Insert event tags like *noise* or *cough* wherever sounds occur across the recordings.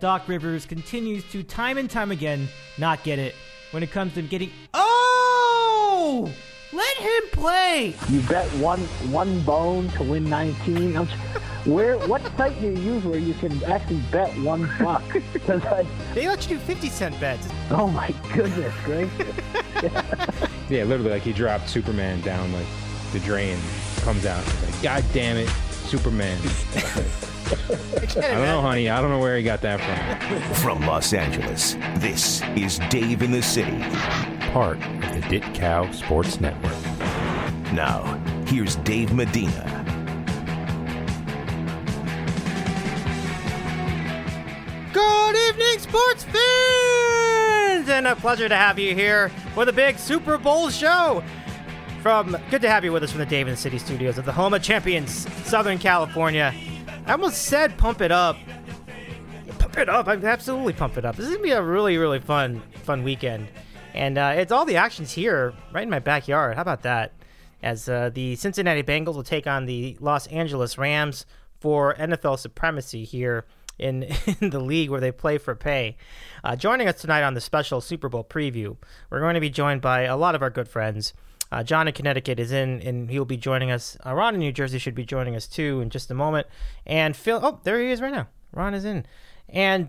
Doc Rivers continues to time and time again not get it when it comes to getting. Oh! Let him play! You bet one one bone to win 19. I'm, where? What site do you use where you can actually bet one buck? 'Cause I, They let you do 50 cent bets. oh my goodness gracious! *laughs* Yeah, literally, like he dropped Superman down like the drain, comes out, like, God damn it, Superman. *laughs* I don't know, honey. I don't know where he got that from. From Los Angeles, this is Dave in the City. part of the DITCOW Sports Network. Now, here's Dave Medina. Good evening, sports fans! And a pleasure to have you here for the big Super Bowl show. From good to have you with us from the Dave in the City studios of the home of champions, Southern California. I almost said pump it up. Pump it up. I'm absolutely pump it up. This is gonna be a really, really fun, fun weekend, and uh, it's all the actions here, right in my backyard. How about that? As uh, the Cincinnati Bengals will take on the Los Angeles Rams for NFL supremacy here in, *laughs* in the league where they play for pay. Uh, joining us tonight on the special Super Bowl preview, we're going to be joined by a lot of our good friends. Uh, John in Connecticut is in, and he'll be joining us. Uh, Ron in New Jersey should be joining us too in just a moment. And Phil, oh, there he is right now. Ron is in, and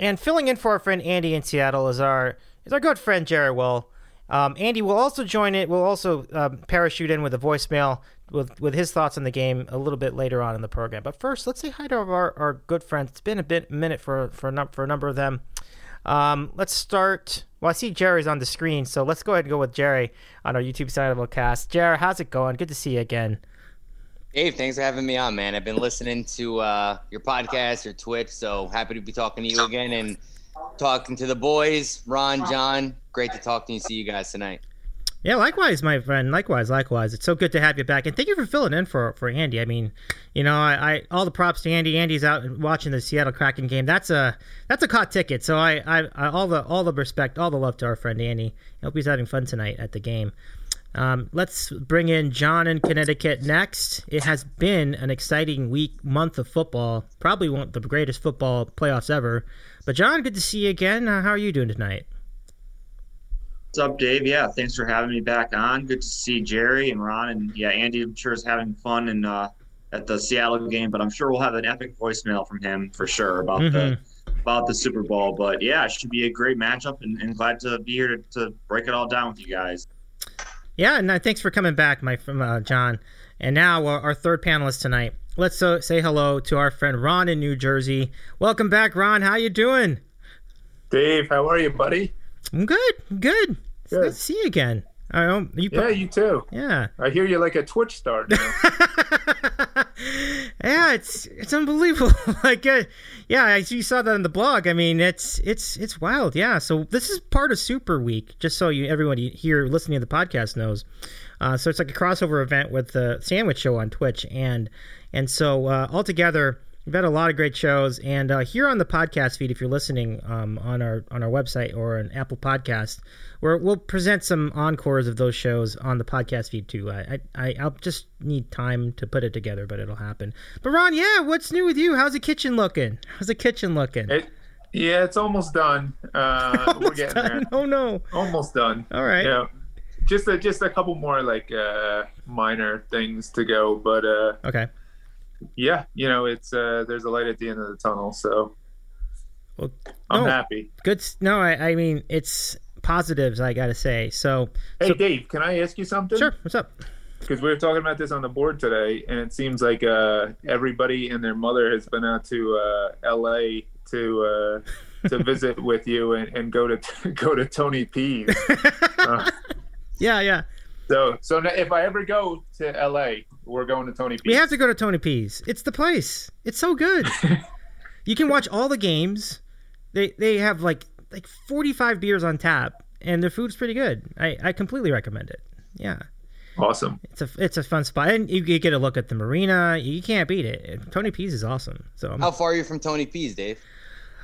and filling in for our friend Andy in Seattle is our is our good friend Gerry Will. Um, Andy will also join it. We'll also um, parachute in with a voicemail with with his thoughts on the game a little bit later on in the program. But first, let's say hi to our, our good friends. It's been a bit minute for for a, num- for a number of them. Um, let's start. Well, I see Gerry's on the screen, so let's go ahead and go with Gerry on our YouTube side of the cast. Gerry, how's it going? Good to see you again. Dave, thanks for having me on, man. I've been listening to uh, your podcast, your Twitch, so happy to be talking to you again and talking to the boys, Ron, John. Great to talk to you see you guys tonight. Yeah, likewise, my friend. Likewise, likewise. It's so good to have you back, and thank you for filling in for for Andy. I mean, you know, I, I all the props to Andy. Andy's out watching the Seattle Kraken game. That's a that's a caught ticket. So I, I, I all the all the respect, all the love to our friend Andy. I hope he's having fun tonight at the game. Um, let's bring in John in Connecticut next. It has been an exciting week, month of football. Probably one the greatest football playoffs ever. But John, good to see you again. Uh, how are you doing tonight? What's up, Dave? Yeah, thanks for having me back on. Good to see Gerry and Ron, and yeah, Andy. I'm sure is having fun and uh, at the Seattle game, but I'm sure we'll have an epic voicemail from him for sure about the about the Super Bowl. But yeah, it should be a great matchup, and, and glad to be here to, to break it all down with you guys. Yeah, and uh, thanks for coming back, my from uh, John. And now uh, our third panelist tonight. Let's uh, say hello to our friend Ron in New Jersey. Welcome back, Ron. How you doing? Dave, how are you, buddy? I'm good. I'm good. Good. nice see you again. I don't, you Yeah, you too. yeah. I hear you're like a Twitch star now. *laughs* yeah, it's it's unbelievable. *laughs* like, uh, yeah, I you saw that in the blog. I mean, it's it's it's wild. Yeah. So this is part of Super Week, just so you everyone here listening to the podcast knows. Uh, so it's like a crossover event with the Sandwich Show on Twitch, and and so uh, altogether. We've had a lot of great shows, and uh, here on the podcast feed, if you're listening um, on our on our website or an Apple Podcast, where we'll present some encores of those shows on the podcast feed too. I, I I'll just need time to put it together, but it'll happen. But Ron, yeah, what's new with you? How's the kitchen looking? How's the kitchen looking? it, yeah, it's almost done. Uh, *laughs* we're getting done. there. Oh no! Almost done. All right. Yeah, just a, just a couple more like uh, minor things to go, but uh, Okay. Yeah, you know, it's uh, there's a light at the end of the tunnel, so Well, I'm no, happy. Good. No, I, I mean it's positives. I gotta say. So, Hey, so- Dave, can I ask you something? sure. What's up? Because we were talking about this on the board today, and it seems like uh, everybody and their mother has been out to uh, L.A. to uh, to *laughs* visit with you and, and go to *laughs* go to Tony P's. *laughs* Uh, Yeah, yeah. So so if I ever go to L.A., we're going to Tony P's. We have to go to Tony P's. It's the place. It's so good. *laughs* you can watch all the games. They they have like like 45 beers on tap and the food's pretty good. I, I completely recommend it. Yeah. Awesome. It's a it's a fun spot and you, you get a look at the marina. You can't beat it. Tony P's is awesome. So I'm, How far are you from Tony P's, Dave?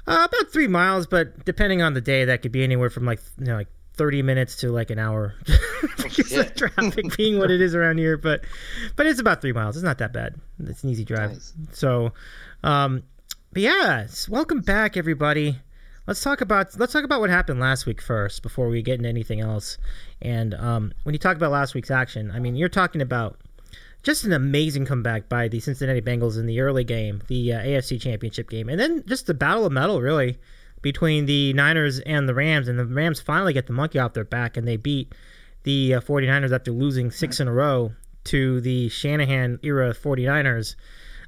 uh, about 3 miles, but depending on the day that could be anywhere from like you know like 30 minutes to like an hour *laughs* because of traffic being what it is around here but but it's about three miles it's not that bad it's an easy drive Nice. so um but yeah, welcome back, everybody. Let's talk about let's talk about what happened last week first before we get into anything else. And um, when you talk about last week's action, I mean you're talking about just an amazing comeback by the Cincinnati Bengals in the early game, the uh, AFC Championship game, and then just the battle of metal really between the Niners and the Rams. And the Rams finally get the monkey off their back and they beat the uh, 49ers after losing six in a row to the Shanahan era 49ers.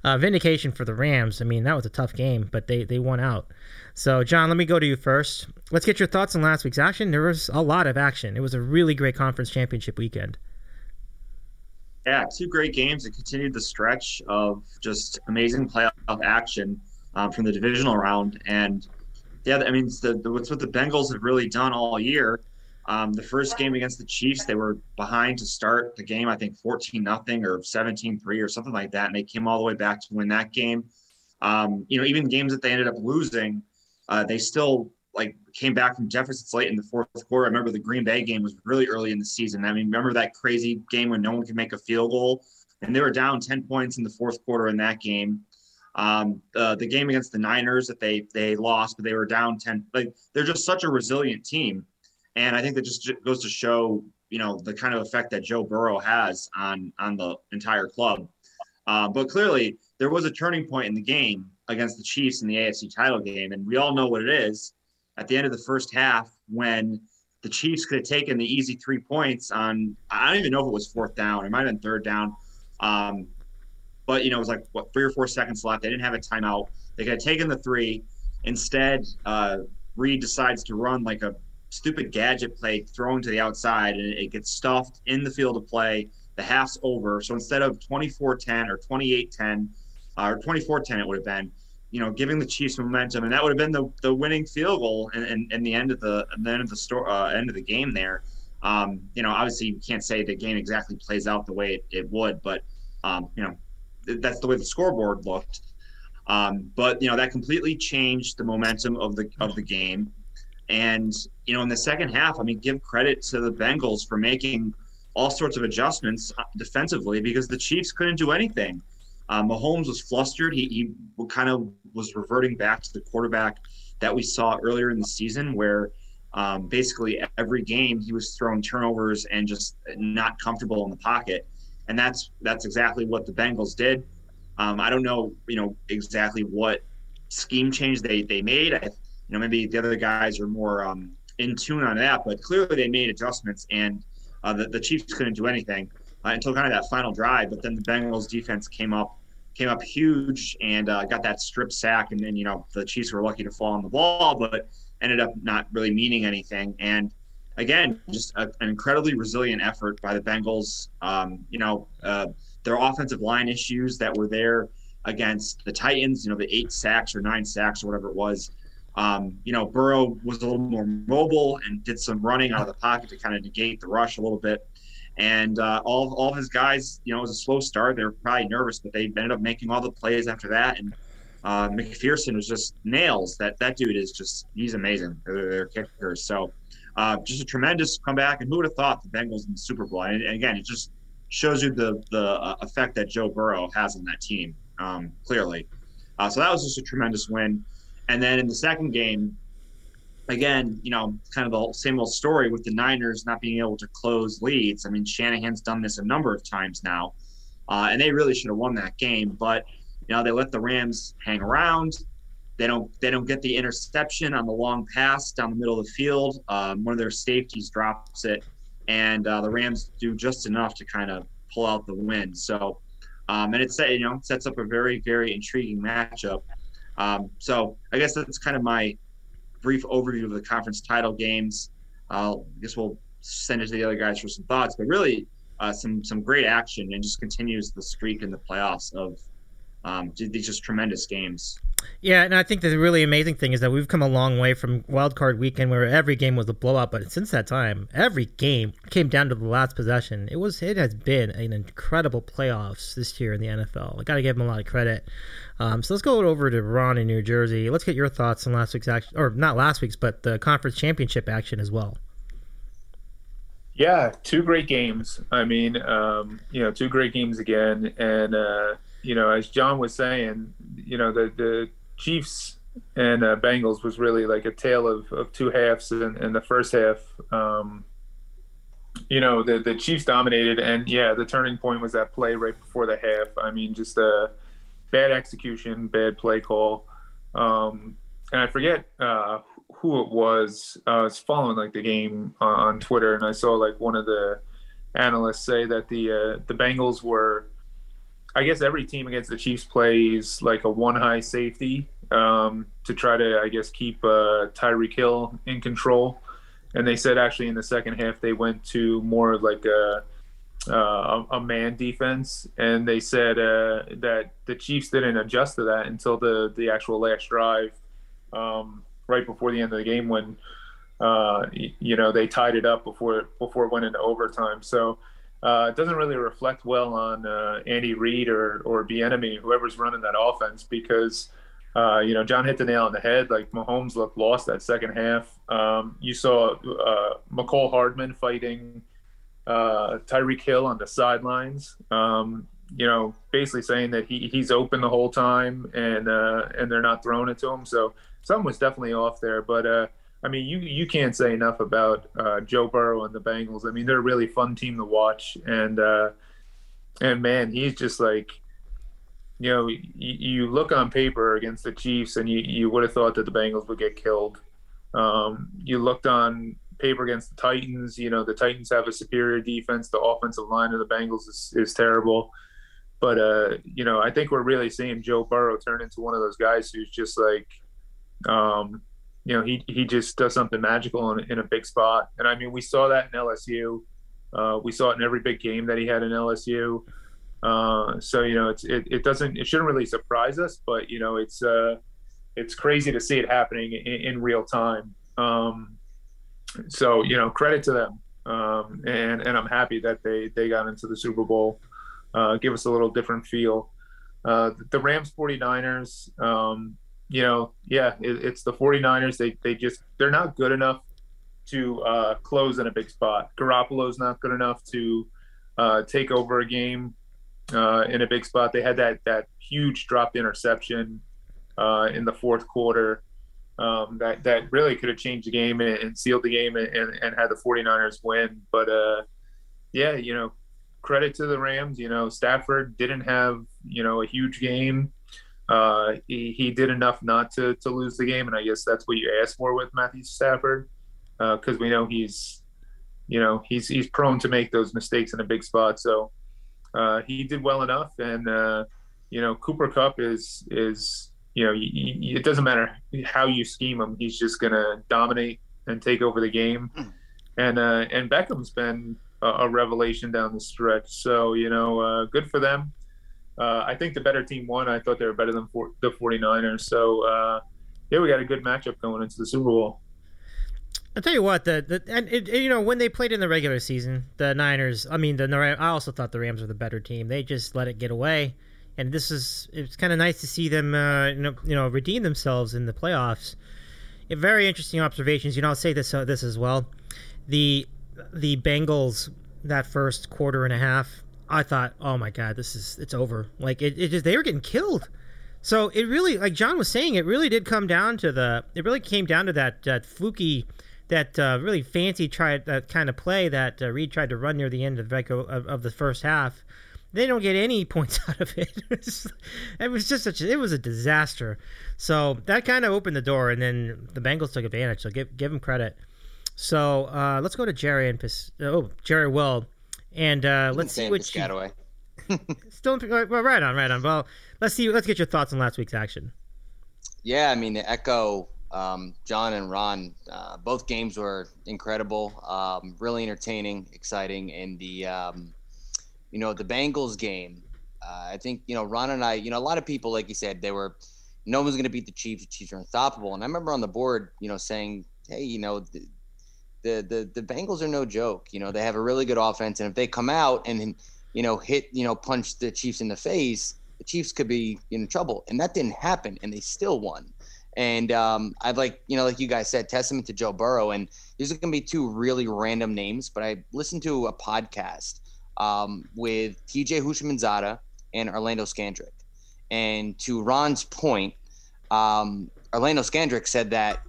Uh, vindication for the Rams. I mean, that was a tough game, but they, they won out. So, John, let me go to you first. Let's get your thoughts on last week's action. There was a lot of action. It was a really great conference championship weekend. Yeah, two great games. It continued the stretch of just amazing playoff action um, from the divisional round. And yeah, I mean, the, the, what's what the Bengals have really done all year. Um, the first game against the Chiefs, they were behind to start the game, I think 14 nothing or 17 3 or something like that. And they came all the way back to win that game. Um, you know, even games that they ended up losing, uh, they still like came back from deficits late in the fourth quarter. I remember the Green Bay game was really early in the season. I mean, remember that crazy game when no one could make a field goal and they were down 10 points in the fourth quarter in that game. Um, uh, the game against the Niners that they they lost, but they were down 10. Like they're just such a resilient team. And I think that just goes to show, you know, the kind of effect that Joe Burrow has on on the entire club. Uh, but clearly, there was a turning point in the game against the Chiefs in the AFC title game, and we all know what it is at the end of the first half when the Chiefs could have taken the easy three points on I don't even know if it was fourth down. It might have been third down. Um, but you know, it was like what three or four seconds left. They didn't have a timeout. They could have taken the three. Instead, uh, Reid decides to run like a stupid gadget play thrown to the outside, and it gets stuffed in the field of play. The half's over. So instead of 24-10 or 28-10 uh, or 24-10, it would have been you know, giving the Chiefs momentum, and that would have been the, the winning field goal in, in, in the end of the, the end of the store uh, end of the game there. Um, you know, obviously you can't say the game exactly plays out the way it, it would, but um, you know, that's the way the scoreboard looked. Um, but you know that completely changed the momentum of the of the game, and you know in the second half, I mean, give credit to the Bengals for making all sorts of adjustments uh, defensively because the Chiefs couldn't do anything. Uh, Mahomes was flustered. He, he kind of was reverting back to the quarterback that we saw earlier in the season, where um, basically every game he was throwing turnovers and just not comfortable in the pocket. And that's that's exactly what the Bengals did. Um, I don't know, you know, exactly what scheme change they they made. I, you know, maybe the other guys are more um, in tune on that, but clearly they made adjustments, and uh, the, the Chiefs couldn't do anything uh, until kind of that final drive. But then the Bengals defense came up came up huge and uh, got that strip sack. And then, you know, the Chiefs were lucky to fall on the ball, but ended up not really meaning anything. And again, just a, an incredibly resilient effort by the Bengals. Um, you know, uh, their offensive line issues that were there against the Titans, you know, the eight sacks or nine sacks or whatever it was. Um, you know, Burrow was a little more mobile and did some running out of the pocket to kind of negate the rush a little bit. And uh, all, all of his guys, you know, it was a slow start. They were probably nervous, but they ended up making all the plays after that. And uh, McPherson was just nails. That that dude is just he's amazing. They're, they're kickers. So uh, just a tremendous comeback. And who would have thought the Bengals in the Super Bowl? And, and again, it just shows you the the uh, effect that Joe Burrow has on that team. Um, clearly, uh, so that was just a tremendous win. And then in the second game, again, you know, kind of the same old story with the Niners not being able to close leads. I mean, Shanahan's done this a number of times now, uh, and they really should have won that game. But you know, they let the Rams hang around. They don't. They don't get the interception on the long pass down the middle of the field. Um, one of their safeties drops it, and uh, the Rams do just enough to kind of pull out the win. So, um, and it's you know sets up a very very intriguing matchup. Um, so I guess that's kind of my brief overview of the conference title games. Uh, I guess we'll send it to the other guys for some thoughts, but really uh, some some great action and just continues the streak in the playoffs of um, these just tremendous games. Yeah, and I think the really amazing thing is that we've come a long way from Wild Card Weekend, where every game was a blowout. But since that time, every game came down to the last possession. It was, it has been an incredible playoffs this year in the NFL. I got to give them a lot of credit. Um, so let's go over to Ron in New Jersey. Let's get your thoughts on last week's action, or not last week's, but the conference championship action as well. Yeah, two great games. I mean, um, you know, two great games again, and uh, you know, as John was saying, you know, the the Chiefs and uh, Bengals was really like a tale of, of two halves. In, in the first half, um, you know, the the Chiefs dominated, and yeah, the turning point was that play right before the half. I mean, just a bad execution, bad play call, um, and I forget uh, who it was. Uh, I was following like the game on, on Twitter, and I saw like one of the analysts say that the uh, the Bengals were. I guess every team against the Chiefs plays like a one high safety um, to try to, I guess, keep uh, Tyreek Hill in control. And they said actually in the second half they went to more of like a uh, a man defense, and they said uh, that the Chiefs didn't adjust to that until the the actual last drive, um, right before the end of the game when uh, you know they tied it up before before it went into overtime. So uh, it doesn't really reflect well on uh, Andy Reid or or Bieniemy, whoever's running that offense, because uh, you know John hit the nail on the head. Like Mahomes looked lost that second half. Um, you saw uh, Hardman fighting uh, Tyreek Hill on the sidelines. Um, you know, basically saying that he he's open the whole time and uh, and they're not throwing it to him. So something was definitely off there, but. I mean, you you can't say enough about uh, Joe Burrow and the Bengals. I mean, they're a really fun team to watch, and uh, and man, he's just like, you know, you, you look on paper against the Chiefs, and you you would have thought that the Bengals would get killed. Um, you looked on paper against the Titans. You know, the Titans have a superior defense. The offensive line of the Bengals is, is terrible. But uh, you know, I think we're really seeing Joe Burrow turn into one of those guys who's just like, um, you know, he he just does something magical in, in a big spot. And I mean, we saw that in LSU. Uh, we saw it in every big game that he had in LSU. Uh, so you know, it's it, it doesn't it shouldn't really surprise us, but you know, it's uh, it's crazy to see it happening in, in real time. Um, so you know, credit to them, um, and and I'm happy that they they got into the Super Bowl. Uh, give us a little different feel. Uh, the Rams 49ers, um, you know, yeah, it, it's the 49ers. They they just they're not good enough to uh, close in a big spot. Garoppolo's not good enough to uh, take over a game uh, in a big spot. They had that that huge dropped interception uh, in the fourth quarter um, that that really could have changed the game and, and sealed the game and, and, and, had the 49ers win. But uh, yeah, you know, credit to the Rams. You know, Stafford didn't have you know a huge game uh, he, he did enough not to, to lose the game, and I guess that's what you ask for with Matthew Stafford, because uh, we know he's, you know, he's he's prone to make those mistakes in a big spot. So uh, he did well enough, and uh, you know, Cooper Kupp is is you know, it doesn't matter how you scheme him, he's just gonna dominate and take over the game. Hmm. And uh, and Beckham's been a, a revelation down the stretch. So you know, uh, good for them uh, I think the better team won. I thought they were better than the 49ers. So, uh, yeah, we got a good matchup going into the Super Bowl. I'll tell you what, the, the and it, you know when they played in the regular season, the Niners. I mean, the I also thought the Rams were the better team. They just let it get away, and this is it's kind of nice to see them, uh, you know, you know, redeem themselves in the playoffs. Very interesting observations. You know, I'll say this uh, this as well. The the Bengals that first quarter and a half I thought, oh my god, this is it's over. Like it, it just they were getting killed. So it really, like John was saying, it really did come down to the. It really came down to that that fluky, that uh, really fancy try that kind of play that uh, Reid tried to run near the end of, the of, of the first half. They don't get any *laughs* points out of it. *laughs* it was just such. A, it was a disaster. So that kind of opened the door, and then the Bengals took advantage. So give give them credit. So uh, let's go to Gerry and oh Gerry Will and uh, let's see what you. *laughs* Still, well, right on, right on. Well, let's see. Let's get your thoughts on last week's action. Yeah, I mean, to echo um, John and Ron, uh, both games were incredible, um, really entertaining, exciting, and the um, you know the Bengals game. Uh, I think you know Ron and I. You know, a lot of people, like you said, they were no one's going to beat the Chiefs. The Chiefs are unstoppable. And I remember on the board, you know, saying, "Hey, you know, the the the Bengals are no joke. You know, they have a really good offense, and if they come out and you know hit you know punch the Chiefs in the face, the Chiefs could be in trouble. And that didn't happen, and they still won. And um, I'd like you know, like you guys said, testament to Joe Burrow. And these are going to be two really random names, but I listened to a podcast um, with T.J. Houshmandzadeh and Orlando Scandrick. And to Ron's point, um, Orlando Scandrick said that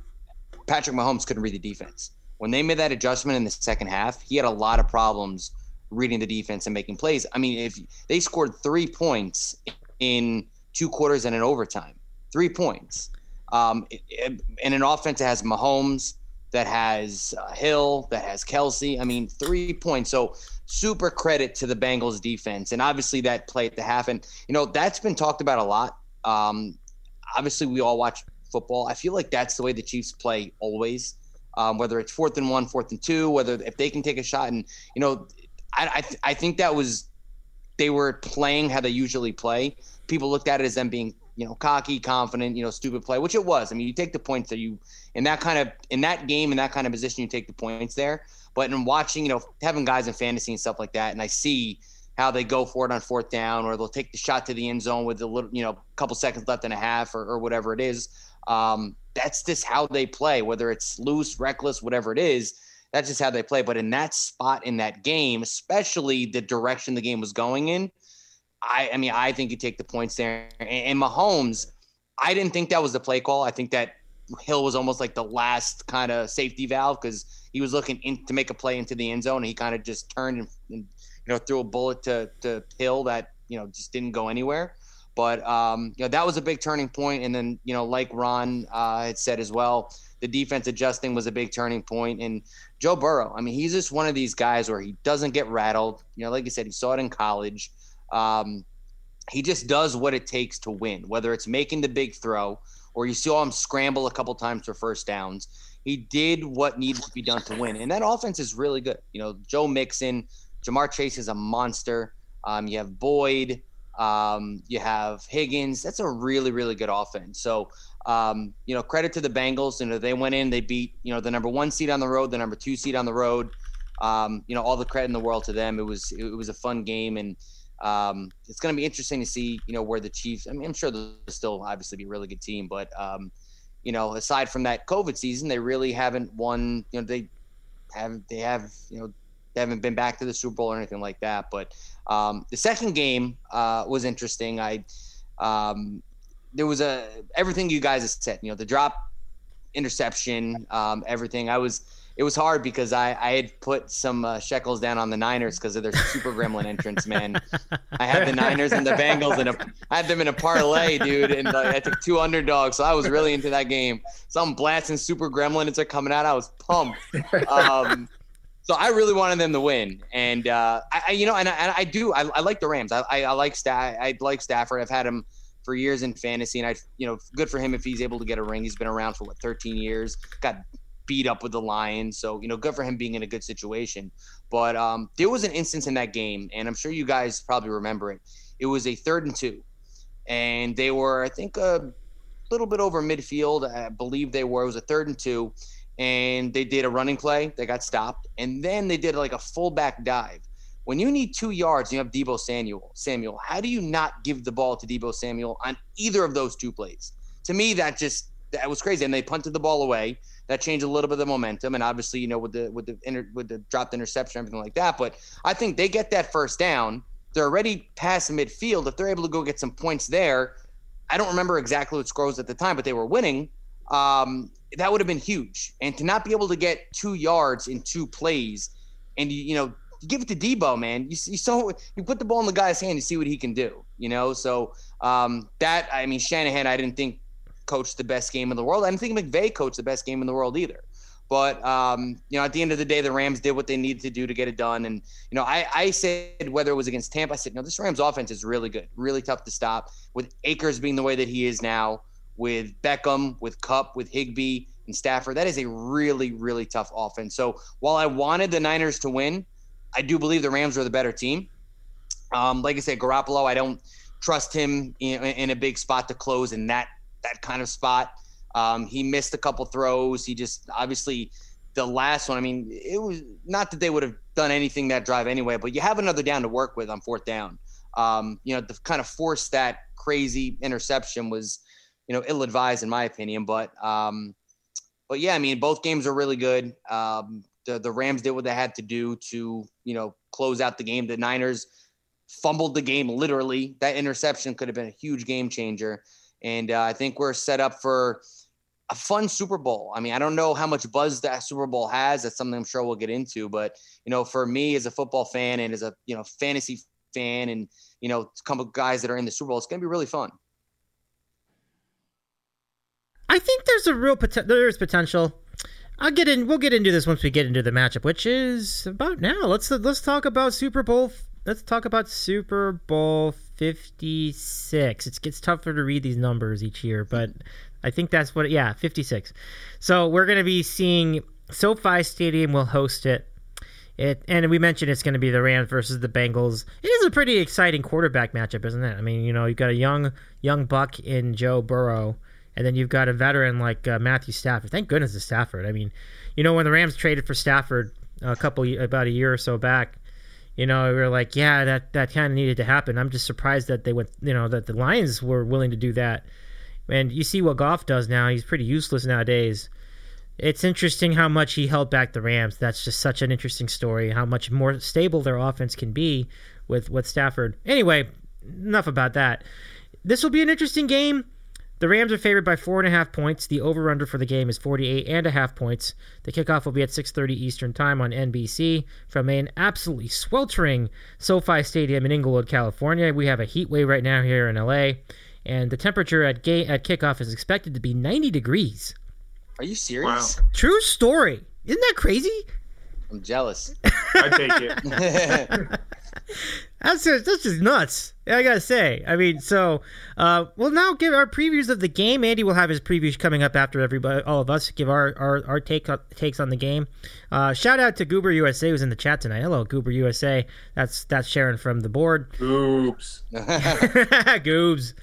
Patrick Mahomes couldn't read the defense. When they made that adjustment in the second half, he had a lot of problems reading the defense and making plays. I mean, if they scored three points in two quarters and an overtime, three points, um, in an offense that has Mahomes, that has uh, Hill, that has Kelce. I mean, three points. So super credit to the Bengals defense, and obviously that play at the half. And you know that's been talked about a lot. Um, obviously, we all watch football. I feel like that's the way the Chiefs play always. Um, whether it's fourth and one, fourth and two, whether if they can take a shot, and you know, I I, th- I think that was they were playing how they usually play. People looked at it as them being you know cocky, confident, you know, stupid play, which it was. I mean, you take the points that you in that kind of in that game in that kind of position, you take the points there. But in watching, you know, having guys in fantasy and stuff like that, and I see how they go for it on fourth down, or they'll take the shot to the end zone with a little, you know, couple seconds left and a half, or, or whatever it is. Um, that's just how they play, whether it's loose, reckless, whatever it is. That's just how they play. But in that spot in that game, especially the direction the game was going in, I, I mean, I think you take the points there. And, and Mahomes, I didn't think that was the play call. I think that Hill was almost like the last kind of safety valve because he was looking in to make a play into the end zone. And he kind of just turned and, and, you know threw a bullet to to Hill that you know just didn't go anywhere. But um, you know that was a big turning point. And then you know like Ron uh, had said as well, the defense adjusting was a big turning point. And Joe Burrow, I mean, he's just one of these guys where he doesn't get rattled. You know, like you said, he saw it in college. Um, he just does what it takes to win, whether it's making the big throw or you saw him scramble a couple times for first downs. He did what needed to be done to win. And that offense is really good. You know, Joe Mixon, Ja'Marr Chase is a monster. Um, you have Boyd, um, you have Higgins. That's a really, really good offense. So, um, you know, credit to the Bengals. You know, they went in, they beat, you know, the number one seed on the road, the number two seed on the road. Um, you know, all the credit in the world to them. It was it was a fun game and um, it's going to be interesting to see, you know, where the Chiefs. I mean, I'm sure they'll still obviously be a really good team, but um, you know, aside from that COVID season, they really haven't won. You know, they have they have you know they haven't been back to the Super Bowl or anything like that. But um, the second game uh, was interesting. I um, there was a everything you guys have said. You know, the drop, interception, um, everything. I was it was hard because I, I had put some uh, shekels down on the Niners because of their super gremlin *laughs* entrance, man. I had the Niners and the Bengals and I had them in a parlay, dude, and uh, I took two underdogs, so I was really into that game. So I'm blasting super gremlin as they're coming out. I was pumped. *laughs* Um, so I really wanted them to win, and uh, I, I, you know, and I, and I do. I, I, like the Rams. I, I, like Sta- I like Stafford. I've had him for years in fantasy, and I, you know, good for him if he's able to get a ring. He's been around for what 13 years. Got beat up with the Lions. So, you know, good for him being in a good situation. But um, there was an instance in that game, and I'm sure you guys probably remember it. It was a third and two. And they were, I think, a little bit over midfield. I believe they were. It was a third and two. And they did a running play. They got stopped. And then they did like a fullback dive. When you need two yards you have Deebo Samuel, Samuel, how do you not give the ball to Deebo Samuel on either of those two plays? To me, that just that was crazy. And they punted the ball away that changed a little bit of the momentum. And obviously, you know, with the with the inter, with the dropped interception, everything like that. But I think they get that first down. They're already past midfield. If they're able to go get some points there, I don't remember exactly what scores at the time, but they were winning. Um, that would have been huge. And to not be able to get two yards in two plays, and you, you know, give it to Deebo, man. You, you saw you put the ball in the guy's hand, you see what he can do. You know, so um, that I mean Shanahan, I didn't think coached the best game in the world. I didn't think McVay coached the best game in the world either. But um, you know, at the end of the day, the Rams did what they needed to do to get it done. And you know, I, I said whether it was against Tampa, I said, no, this Rams offense is really good, really tough to stop. With Akers being the way that he is now, with Beckham, with Kupp, with Higbee and Stafford, that is a really, really tough offense. So while I wanted the Niners to win, I do believe the Rams were the better team. Um, like I said, Garoppolo, I don't trust him in, in a big spot to close in that that kind of spot. Um, he missed a couple throws. He just obviously the last one. I mean, it was not that they would have done anything that drive anyway, but you have another down to work with on fourth down. Um, you know, to kind of force that crazy interception was, you know, ill advised in my opinion. But um, but yeah, I mean, both games are really good. Um, the the Rams did what they had to do to you know close out the game. The Niners fumbled the game literally. That interception could have been a huge game changer. and uh, I think we're set up for a fun Super Bowl. I mean, I don't know how much buzz that Super Bowl has. That's something I'm sure we'll get into. But you know, for me as a football fan and as a you know fantasy fan, and you know, a couple guys that are in the Super Bowl, it's going to be really fun. I think there's a real potential. There's potential. I'll get in. We'll get into this once we get into the matchup, which is about now. Let's let's talk about Super Bowl. Let's talk about Super Bowl Fifty Six. It gets tougher to read these numbers each year, but I think that's what. Yeah, Fifty Six. So we're gonna be seeing SoFi Stadium will host it. It and we mentioned it's going to be the Rams versus the Bengals. It is a pretty exciting quarterback matchup, isn't it? I mean, you know, you've got a young young buck in Joe Burrow and then you've got a veteran like uh, Matthew Stafford. Thank goodness it's Stafford. I mean, you know, when the Rams traded for Stafford a couple about a year or so back, you know, we were like, yeah, that that kind of needed to happen. I'm just surprised that they went, you know, that the Lions were willing to do that. And you see what Goff does now; he's pretty useless nowadays. It's interesting how much he held back the Rams. That's just such an interesting story. How much more stable their offense can be with with Stafford. Anyway, enough about that. This will be an interesting game. The Rams are favored by four and a half points. The over/under for the game is 48 and a half points. The kickoff will be at 6:30 Eastern Time on NBC from an absolutely sweltering SoFi Stadium in Inglewood, California. We have a heat wave right now here in LA, and the temperature at ga- at kickoff is expected to be 90 degrees. Are you serious? Wow. True story. Isn't that crazy? I'm jealous. *laughs* I take it. *laughs* That's just, that's just nuts. I gotta say. I mean, so uh, we'll now give our previews of the game. Andy will have his previews coming up after everybody, all of us, give our our, our take takes on the game. Uh, shout out to Goober USA who's in the chat tonight. Hello, Goober USA. That's that's Sharon from the board. Oops. *laughs* *laughs* Goobs.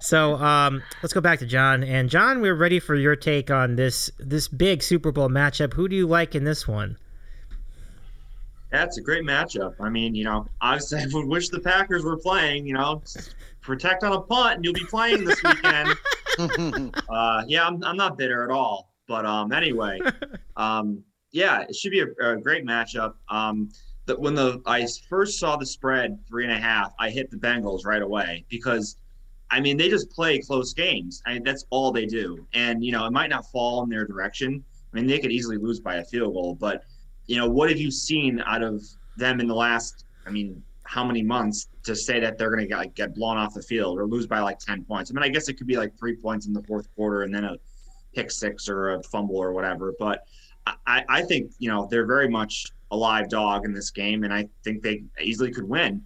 So um, let's go back to John. And John, we're ready for your take on this this big Super Bowl matchup. Who do you like in this one? That's a great matchup. I mean, you know, obviously, *laughs* I would wish the Packers were playing. You know, protect on a punt, and you'll be playing this weekend. *laughs* uh, yeah, I'm, I'm not bitter at all. But um, anyway, *laughs* um, yeah, it should be a, a great matchup. Um, that when the I first saw the spread three and a half, I hit the Bengals right away because, I mean, they just play close games. I mean, that's all they do, and you know, it might not fall in their direction. I mean, they could easily lose by a field goal, but you know, what have you seen out of them in the last, I mean, how many months to say that they're going to like, get blown off the field or lose by like 10 points? I mean, I guess it could be like three points in the fourth quarter and then a pick six or a fumble or whatever. But I, I think, you know, they're very much a live dog in this game, and I think they easily could win.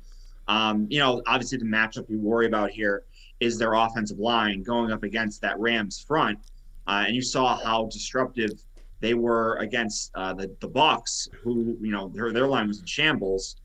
Um, you know, obviously the matchup you worry about here is their offensive line going up against that Rams front. Uh, and you saw how disruptive they were against uh, the the Bucs, who you know their their line was in shambles,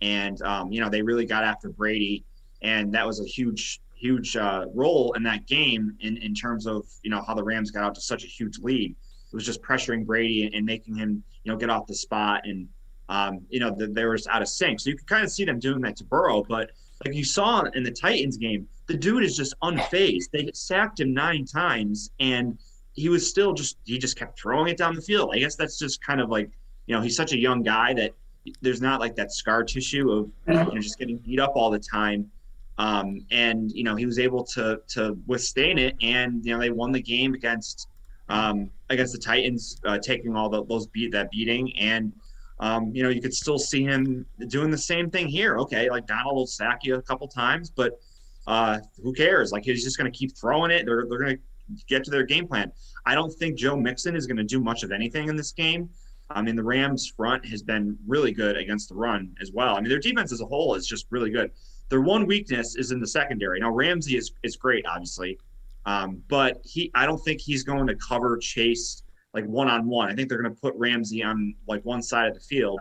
and um, you know they really got after Brady, and that was a huge huge uh, role in that game in in terms of you know how the Rams got out to such a huge lead. It was just pressuring Brady and, and making him you know get off the spot, and um, you know the, they were out of sync. So you could kind of see them doing that to Burrow, but like you saw in the Titans game, the dude is just unfazed. They sacked him nine times and he was still just he just kept throwing it down the field. I guess that's just kind of like you know he's such a young guy that there's not like that scar tissue of you know just getting beat up all the time. Um, and you know he was able to to withstand it, and you know they won the game against um, against the Titans, uh, taking all the, those beat that beating, and um, you know you could still see him doing the same thing here. Okay, like Donald will sack you a couple times, but uh, who cares? Like he's just going to keep throwing it. They're they're going to get to their game plan. I don't think Joe Mixon is going to do much of anything in this game. I mean, the Rams' front has been really good against the run as well. I mean, their defense as a whole is just really good. Their one weakness is in the secondary. Now, Ramsey is, is great, obviously, um, but he I don't think he's going to cover Chase like one on one. I think they're going to put Ramsey on like one side of the field,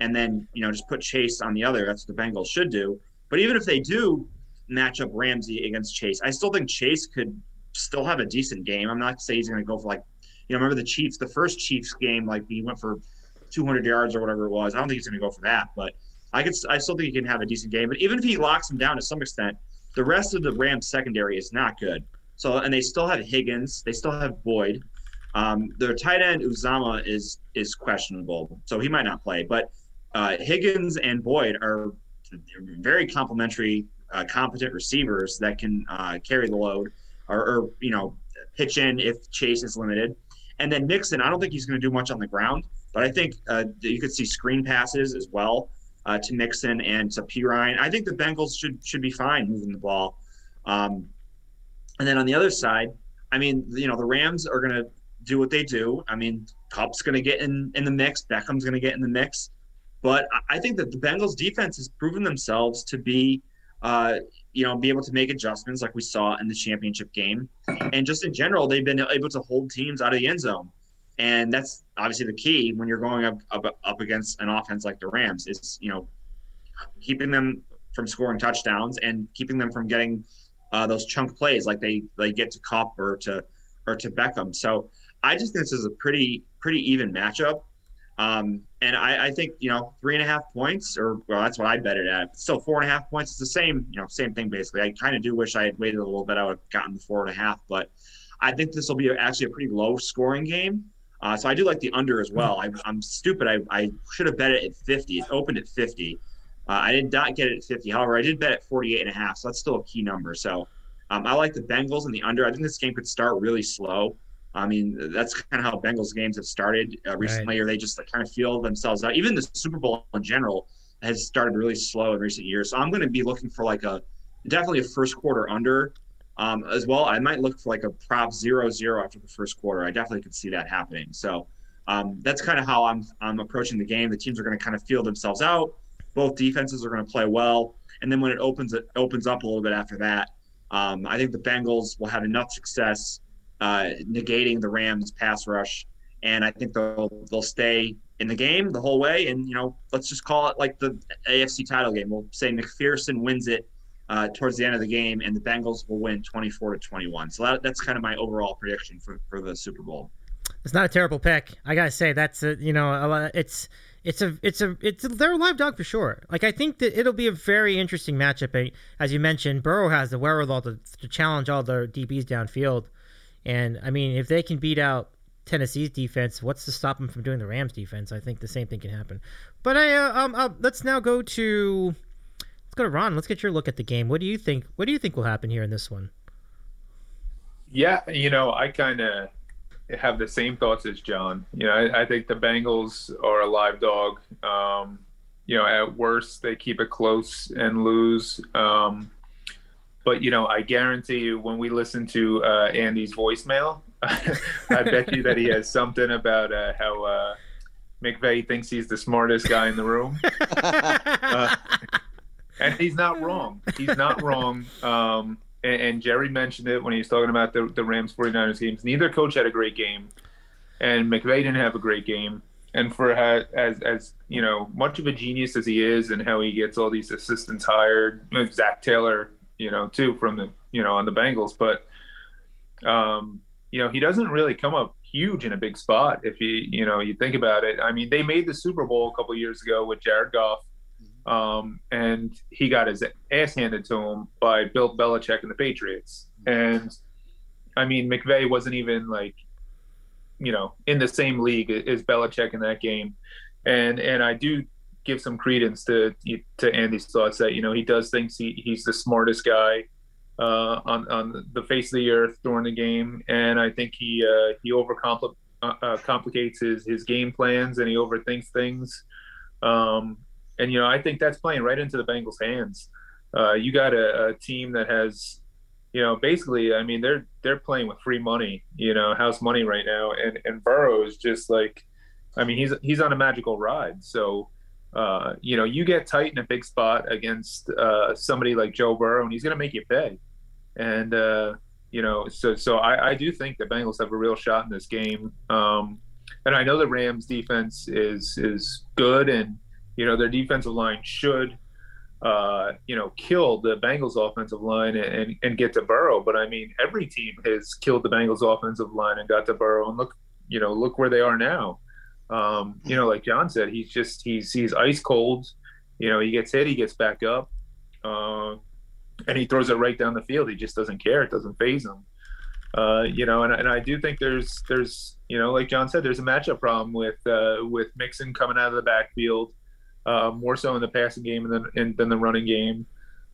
and then you know just put Chase on the other. That's what the Bengals should do. But even if they do match up Ramsey against Chase, I still think Chase could still have a decent game. I'm not saying he's going to go for like, you know, remember the Chiefs, the first Chiefs game, like he went for 200 yards or whatever it was. I don't think he's going to go for that, but I could, I still think he can have a decent game. But even if he locks him down to some extent, the rest of the Rams secondary is not good. So, and they still have Higgins, they still have Boyd. Um, their tight end Uzomah is is questionable, so he might not play. But uh, Higgins and Boyd are very complementary, uh, competent receivers that can uh, carry the load or, or you know pitch in if Chase is limited. And then Mixon, I don't think he's going to do much on the ground, but I think uh, you could see screen passes as well uh, to Mixon and to Perine. I think the Bengals should should be fine moving the ball. Um, and then on the other side, I mean, you know, the Rams are going to do what they do. I mean, Kupp's going to get in in the mix. Beckham's going to get in the mix. But I think that the Bengals defense has proven themselves to be, uh, you know, be able to make adjustments like we saw in the championship game. And just in general, they've been able to hold teams out of the end zone. And that's obviously the key when you're going up, up, up against an offense like the Rams is, you know, keeping them from scoring touchdowns and keeping them from getting uh, those chunk plays like they, they get to Kupp or to, or to Beckham. So I just think this is a pretty, pretty even matchup. Um, and I, I, think you know three and a half points, or well, that's what I bet it at. Still four and a half points. It's the same, you know, same thing basically. I kind of do wish I had waited a little bit. I would have gotten the four and a half, but I think this will be actually a pretty low scoring game. Uh, so I do like the under as well. I, am stupid. I, I should have bet it at 50. It opened at 50. Uh, I did not get it at 50. However, I did bet at 48 and a half. So that's still a key number. So um, I like the Bengals and the under. I think this game could start really slow. I mean, that's kind of how Bengals games have started uh, recently, right. or they just like, kind of feel themselves out. Even the Super Bowl in general has started really slow in recent years. So I'm going to be looking for like a definitely a first quarter under um, as well. I might look for like a prop zero zero after the first quarter. I definitely could see that happening. So um, that's kind of how I'm I'm approaching the game. The teams are going to kind of feel themselves out. Both defenses are going to play well, and then when it opens it opens up a little bit after that, um, I think the Bengals will have enough success uh, negating the Rams' pass rush, and I think they'll they'll stay in the game the whole way. And you know, let's just call it like the AFC title game. We'll say McPherson wins it uh, towards the end of the game, and the Bengals will win 24 to 21. So that, that's kind of my overall prediction for for the Super Bowl. It's not a terrible pick. I gotta say that's a, you know it's it's a it's a it's a, they're a live dog for sure. Like I think that it'll be a very interesting matchup. As you mentioned, Burrow has the wherewithal to, to challenge all the DBs downfield. And I mean, if they can beat out Tennessee's defense, what's to stop them from doing the Rams' defense? I think the same thing can happen. But I uh, um uh, let's now go to let's go to Ron. Let's get your look at the game. What do you think? What do you think will happen here in this one? Yeah, you know, I kind of have the same thoughts as John. You know, I, I, think the Bengals are a live dog. Um, you know, at worst they keep it close and lose. Um, but you know, I guarantee you, when we listen to uh, Andy's voicemail, *laughs* I bet you that he has something about uh, how uh, McVay thinks he's the smartest guy in the room, *laughs* uh, and he's not wrong. He's not wrong. Um, and, and, Gerry mentioned it when he was talking about the, the Rams 49ers games. Neither coach had a great game, and McVay didn't have a great game. And for as as you know, much of a genius as he is, and how he gets all these assistants hired, Zac Taylor you know, too from the you know on the Bengals. But um, you know, he doesn't really come up huge in a big spot if you you know you think about it. I mean, they made the Super Bowl a couple years ago with Jared Goff. Um, and he got his ass handed to him by Bill Belichick and the Patriots. And I mean, McVay wasn't even like, you know, in the same league as Belichick in that game. And and I do give some credence to to Andy's thoughts that you know he does think he, he's the smartest guy uh, on on the face of the earth during the game, and I think he uh, he overcomplicates uh, uh, complicates his his game plans and he overthinks things. Um, and you know I think that's playing right into the Bengals' hands. Uh, you got a, a team that has you know, basically, I mean, they're they're playing with free money, you know, house money right now, and and Burrow is just like, I mean, he's he's on a magical ride. So, uh, you know, you get tight in a big spot against uh, somebody like Joe Burrow, and he's going to make you pay. And uh, you know, so so I, I, do think the Bengals have a real shot in this game. Um, and I know the Rams' defense is is good, and you know their defensive line should, uh, you know, kill the Bengals' offensive line and and get to Burrow. But I mean, every team has killed the Bengals' offensive line and got to Burrow, and look, you know, look where they are now. Um, you know, like John said, he's just he's he's ice cold. You know, he gets hit, he gets back up, uh, and he throws it right down the field. He just doesn't care. It doesn't faze him. Uh, you know, and, and I do think there's there's you know, like John said, there's a matchup problem with uh, with Mixon coming out of the backfield, uh, more so in the passing game than in, than the running game,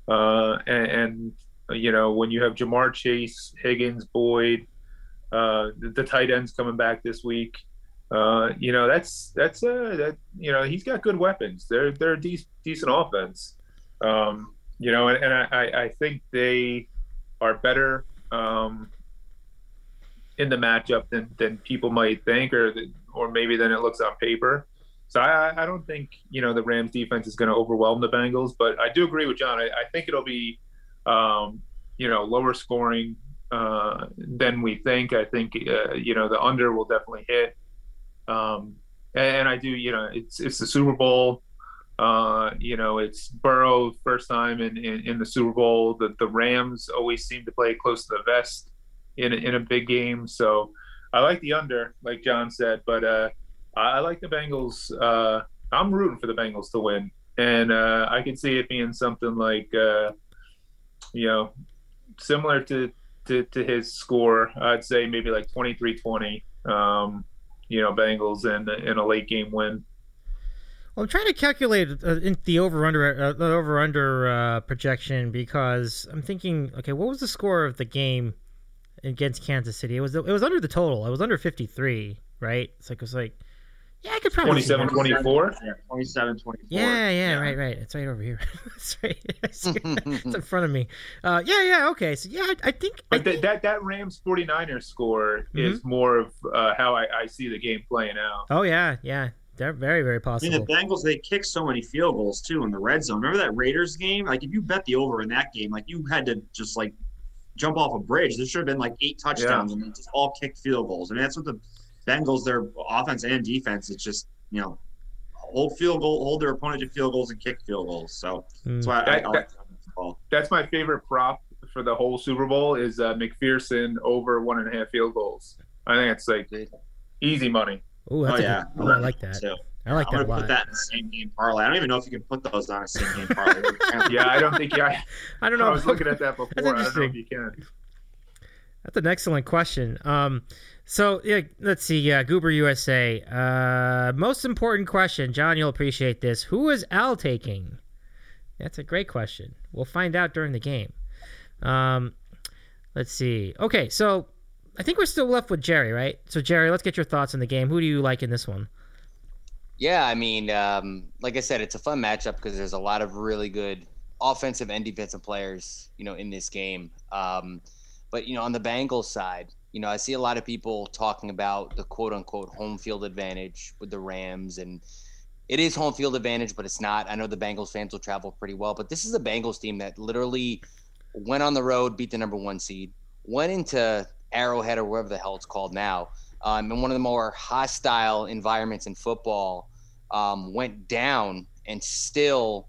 uh, and, and you know, when you have Ja'Marr Chase, Higgins, Boyd, uh, the, the tight ends coming back this week. Uh, you know, that's that's uh, that you know he's got good weapons. They're they're a de- decent offense. Um, you know, and, and I, I think they are better um, in the matchup than, than people might think, or the, or maybe than it looks on paper. So I, I don't think you know the Rams defense is going to overwhelm the Bengals, but I do agree with John. I, I think it'll be um, you know lower scoring uh, than we think. I think uh, you know the under will definitely hit. Um, and I do, you know, it's it's the Super Bowl. Uh, you know, it's Burrow first time in, in, in, the Super Bowl. The the Rams always seem to play close to the vest in a, in a big game. So I like the under, like John said, but uh, I, like the Bengals. Uh, I'm rooting for the Bengals to win, and uh, I can see it being something like, uh, you know, similar to, to, to his score. I'd say maybe like 23-20. Um, you know, Bengals in in a late game win. Well, I'm trying to calculate uh, the over under uh, the over under uh, projection because I'm thinking, okay, what was the score of the game against Kansas City? It was it was under the total. It was under 53, right? It's like it was like yeah, I could probably 27 24. Yeah, 27 24. Yeah, yeah, yeah, right, right. It's right over here. *laughs* it's right. *laughs* it's in front of me. Uh, yeah, yeah, okay. So, yeah, I, I think. But I think... that, that Rams 49ers score mm-hmm. is more of uh, how I, I see the game playing out. Oh, yeah, yeah. They're very, very possible. I mean, the Bengals, they kick so many field goals, too, in the red zone. Remember that Raiders game? Like, if you bet the over in that game, like, you had to just, like, jump off a bridge. There should have been, like, eight touchdowns, yeah. and just all kicked field goals. I mean, that's what the Bengals, their offense and defense, it's just you know, hold field goal, hold their opponent to field goals and kick field goals. So that's why that, I, I that, That's my favorite prop for the whole Super Bowl is uh, McPherson over one and a half field goals. I think it's like easy money. Ooh, oh yeah, good, oh, I like that. Too. I like I'm that. I'm gonna put that in the same game parlay. I don't even know if you can put those on a same game parlay. *laughs* yeah, I don't think. Yeah, I don't know. I was looking at that *laughs* before. I don't know if you can. That's an excellent question. Um, so yeah, let's see. Yeah, Goober USA. Uh, most important question, John. You'll appreciate this. Who is Al taking? That's a great question. We'll find out during the game. Um, let's see. Okay, so I think we're still left with Gerry, right? So Gerry, let's get your thoughts on the game. Who do you like in this one? Yeah, I mean, um, like I said, it's a fun matchup because there's a lot of really good offensive and defensive players, you know, in this game. Um, but you know, on the Bengals side, you know, I see a lot of people talking about the quote unquote home field advantage with the Rams and it is home field advantage, but it's not. I know the Bengals fans will travel pretty well, but this is a Bengals team that literally went on the road, beat the number one seed, went into Arrowhead or wherever the hell it's called now, um, in one of the more hostile environments in football, um, went down and still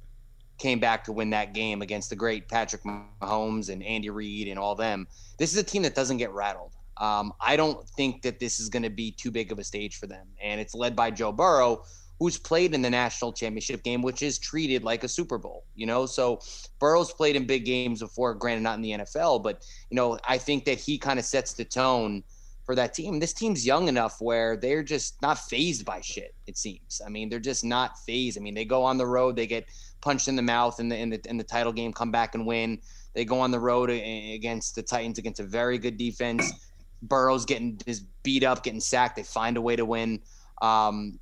came back to win that game against the great Patrick Mahomes and Andy Reid and all them. This is a team that doesn't get rattled. Um, I don't think that this is going to be too big of a stage for them. And it's led by Joe Burrow, who's played in the national championship game, which is treated like a Super Bowl, you know? So Burrow's played in big games before, granted, not in the NFL, but, you know, I think that he kind of sets the tone for that team. This team's young enough where they're just not fazed by shit, it seems. I mean, they're just not fazed. I mean, they go on the road, they get punched in the mouth in the, in the, in the title game, come back and win. They go on the road against the Titans against a very good defense Burrow's getting his beat up, getting sacked. They find a way to win. Um,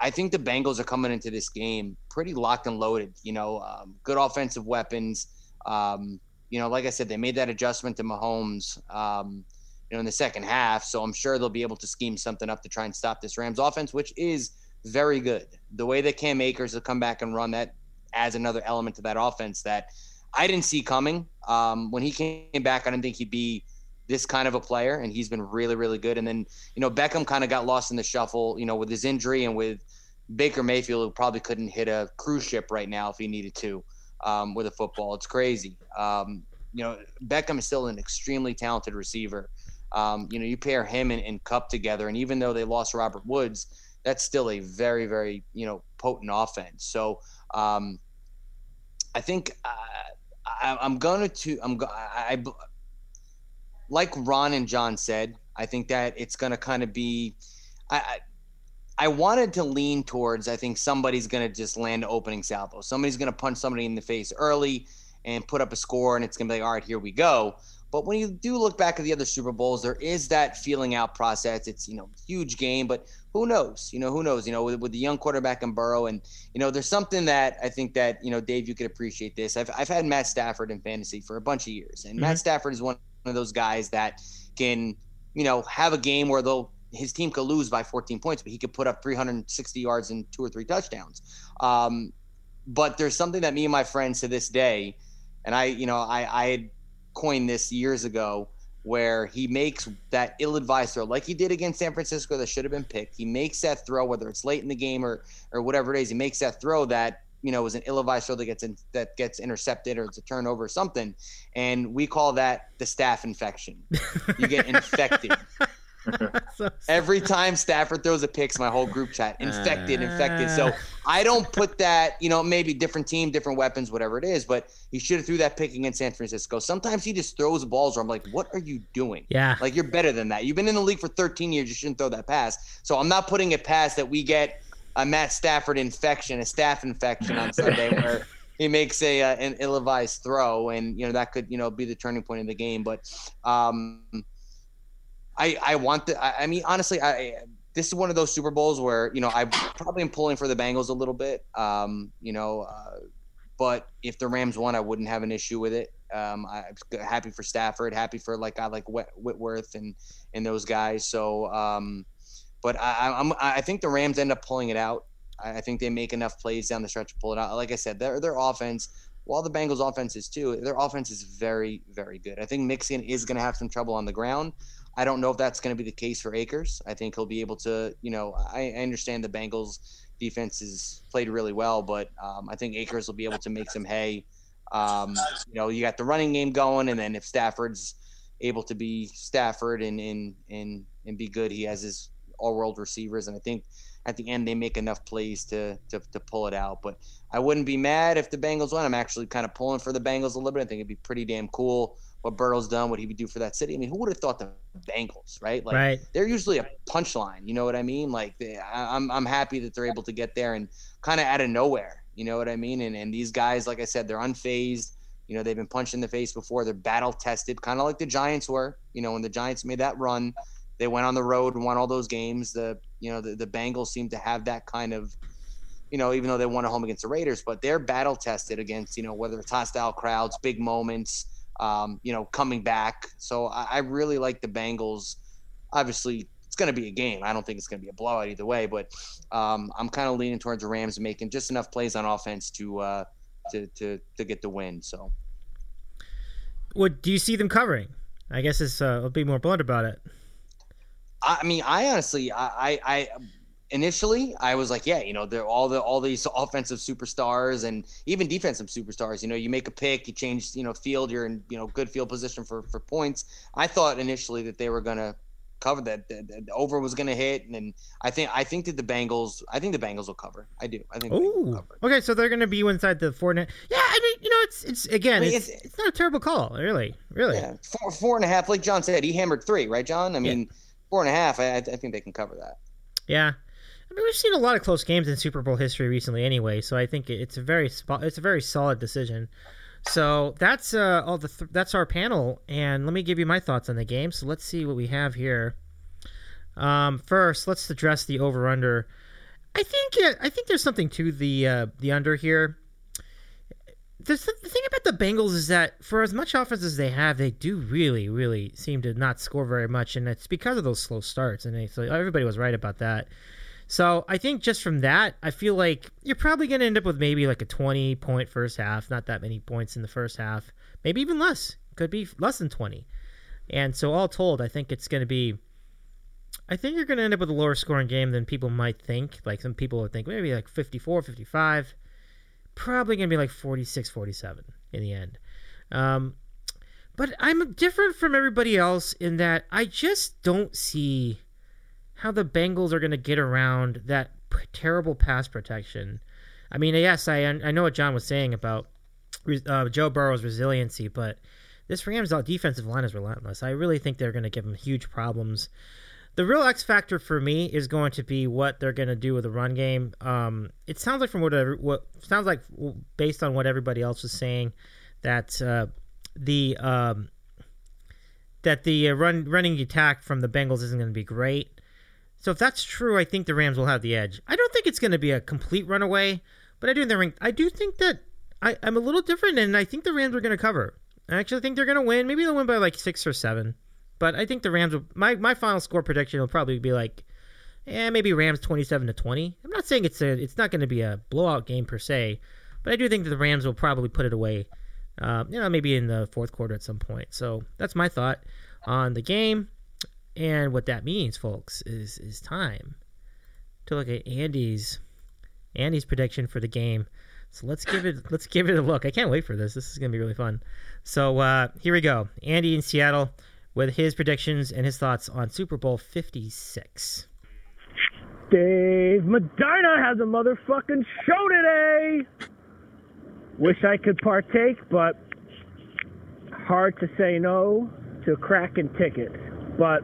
I think the Bengals are coming into this game pretty locked and loaded. You know, um, good offensive weapons. Um, you know, like I said, they made that adjustment to Mahomes. Um, you know, in the second half, so I'm sure they'll be able to scheme something up to try and stop this Rams offense, which is very good. The way that Cam Akers will come back and run that adds another element to that offense that I didn't see coming. Um, when he came back, I didn't think he'd be this kind of a player, and he's been really, really good. And then, you know, Beckham kind of got lost in the shuffle, you know, with his injury and with Baker Mayfield, who probably couldn't hit a cruise ship right now if he needed to um, with a football. It's crazy. Um, you know, Beckham is still an extremely talented receiver. Um, you know, you pair him and, and Kupp together, and even though they lost Robert Woods, that's still a very, very, you know, potent offense. So um, I think uh, I, am going to, I'm, I like Ron and John said, I think that it's going to kind of be. I, I, I wanted to lean towards. I think somebody's going to just land opening salvo. Somebody's going to punch somebody in the face early, and put up a score, and it's gonna be like, all right, here we go. But when you do look back at the other Super Bowls, there is that feeling out process. It's you know huge game, but who knows? You know who knows? You know with, with the young quarterback and Burrow, and you know there's something that I think that you know Dave, you could appreciate this. I've I've had Matt Stafford in fantasy for a bunch of years, and mm-hmm. Matt Stafford is one of those guys that can you know have a game where they'll his team could lose by 14 points, but he could put up 360 yards and two or three touchdowns. Um, but there's something that me and my friends to this day, and I, you know, I, I had coined this years ago where he makes that ill-advised throw, like he did against San Francisco, that should have been picked. He makes that throw, whether it's late in the game or or whatever it is. He makes that throw that you know is an ill-advised throw that gets in, that gets intercepted or it's a turnover or something, and we call that the staff infection. You get infected. *laughs* so Every time Stafford throws a pick, my whole group chat infected, infected. So uh. I don't put that, you know, maybe different team, different weapons, whatever it is. But he should have threw that pick against San Francisco. Sometimes he just throws balls where I'm like, what are you doing? Yeah, like you're better than that. You've been in the league for 13 years. You shouldn't throw that pass. So I'm not putting it past that we get a Matt Stafford infection, a staff infection on Sunday *laughs* where he makes a uh, an ill-advised throw, and you know that could you know be the turning point in the game. But um, I I want the. I, I mean, honestly, I this is one of those Super Bowls where you know I probably am pulling for the Bengals a little bit. Um, you know, uh, but if the Rams won, I wouldn't have an issue with it. Um, I'm happy for Stafford, happy for like I like Whitworth and and those guys. So, um, but I, I'm I think the Rams end up pulling it out. I think they make enough plays down the stretch to pull it out. Like I said, their their offense, while the Bengals' offense is too, their offense is very very good. I think Mixon is going to have some trouble on the ground. I don't know if that's going to be the case for Akers. I think he'll be able to, you know, I, I understand the Bengals defense has played really well, but um, I think Akers will be able to make some hay. Um, you know, you got the running game going, and then if Stafford's able to be Stafford and and and and be good, he has his all-world receivers, and I think at the end they make enough plays to, to to pull it out. But I wouldn't be mad if the Bengals won. I'm actually kind of pulling for the Bengals a little bit. I think it'd be pretty damn cool what Burrow's done, what he would do for that city. I mean, who would have thought the Bengals, right? Like right. they're usually a punchline. You know what I mean? Like they, I, I'm I'm happy that they're able to get there and kind of out of nowhere. You know what I mean? And and these guys, like I said, they're unfazed. You know, they've been punched in the face before. They're battle tested, kind of like the Giants were. You know, when the Giants made that run, they went on the road and won all those games. The you know the, the Bengals seem to have that kind of you know, even though they won at home against the Raiders, but they're battle tested against, you know, whether it's hostile crowds, big moments, um, you know, coming back. So I, I really like the Bengals. Obviously, it's going to be a game. I don't think it's going to be a blowout either way, but um, I'm kind of leaning towards the Rams making just enough plays on offense to uh, to to to get the win. So, what do you see them covering? I guess it's uh, I'll be more blunt about it. I mean, I honestly, I, I, I initially I was like, yeah, you know, they're all the all these offensive superstars and even defensive superstars. You know, you make a pick, you change, you know, field, you're in, you know, good field position for for points. I thought initially that they were gonna cover that, the, the over was gonna hit, and then I think I think that the Bengals, I think the Bengals will cover. I do. I think. Oh, okay, so they're gonna be inside the four. Yeah, I mean, you know, it's it's again, I mean, it's, it's, it's not a terrible call, really, really. Yeah, four four and a half. Like John said, he hammered three, right, John? I mean, yeah. Four and a half. I, I think they can cover that. Yeah. I mean, we've seen a lot of close games in Super Bowl history recently, anyway. So I think it's a very it's a very solid decision. So that's uh, all the th- that's our panel, and let me give you my thoughts on the game. So let's see what we have here. Um, first, let's address the over under. I think uh, I think there's something to the uh, the under here. The, the thing about the Bengals is that for as much offense as they have, they do really, really seem to not score very much, and it's because of those slow starts. And so everybody was right about that. So I think just from that, I feel like you're probably going to end up with maybe like a 20 point first half, not that many points in the first half, maybe even less. Could be less than 20. And so all told, I think it's going to be I think you're going to end up with a lower scoring game than people might think. Like some people would think maybe like 54, 55. Probably going to be like 46, 47 in the end. Um, but I'm different from everybody else in that I just don't see how the Bengals are going to get around that p- terrible pass protection. I mean, yes, I I know what John was saying about uh, Joe Burrow's resiliency, but this Rams defensive line is relentless. I really think they're going to give him huge problems. The real X factor for me is going to be what they're going to do with the run game. Um, it sounds like from what what sounds like based on what everybody else was saying that uh, the um, that the uh, run running attack from the Bengals isn't going to be great. So if that's true, I think the Rams will have the edge. I don't think it's going to be a complete runaway, but I do think I do think that I, I'm a little different, and I think the Rams are going to cover. I actually think they're going to win. Maybe they'll win by like six or seven, but I think the Rams. Will, my my final score prediction will probably be like, yeah, maybe Rams twenty-seven to twenty. I'm not saying it's a it's not going to be a blowout game per se, but I do think that the Rams will probably put it away. Uh, you know, maybe in the fourth quarter at some point. So that's my thought on the game. And what that means, folks, is is time to look at Andy's Andy's prediction for the game. So let's give it let's give it a look. I can't wait for this. This is gonna be really fun. So uh, here we go. Andy in Seattle with his predictions and his thoughts on Super Bowl Fifty Six. Dave Medina has a motherfucking show today. Wish I could partake, but hard to say no to cracking tickets. But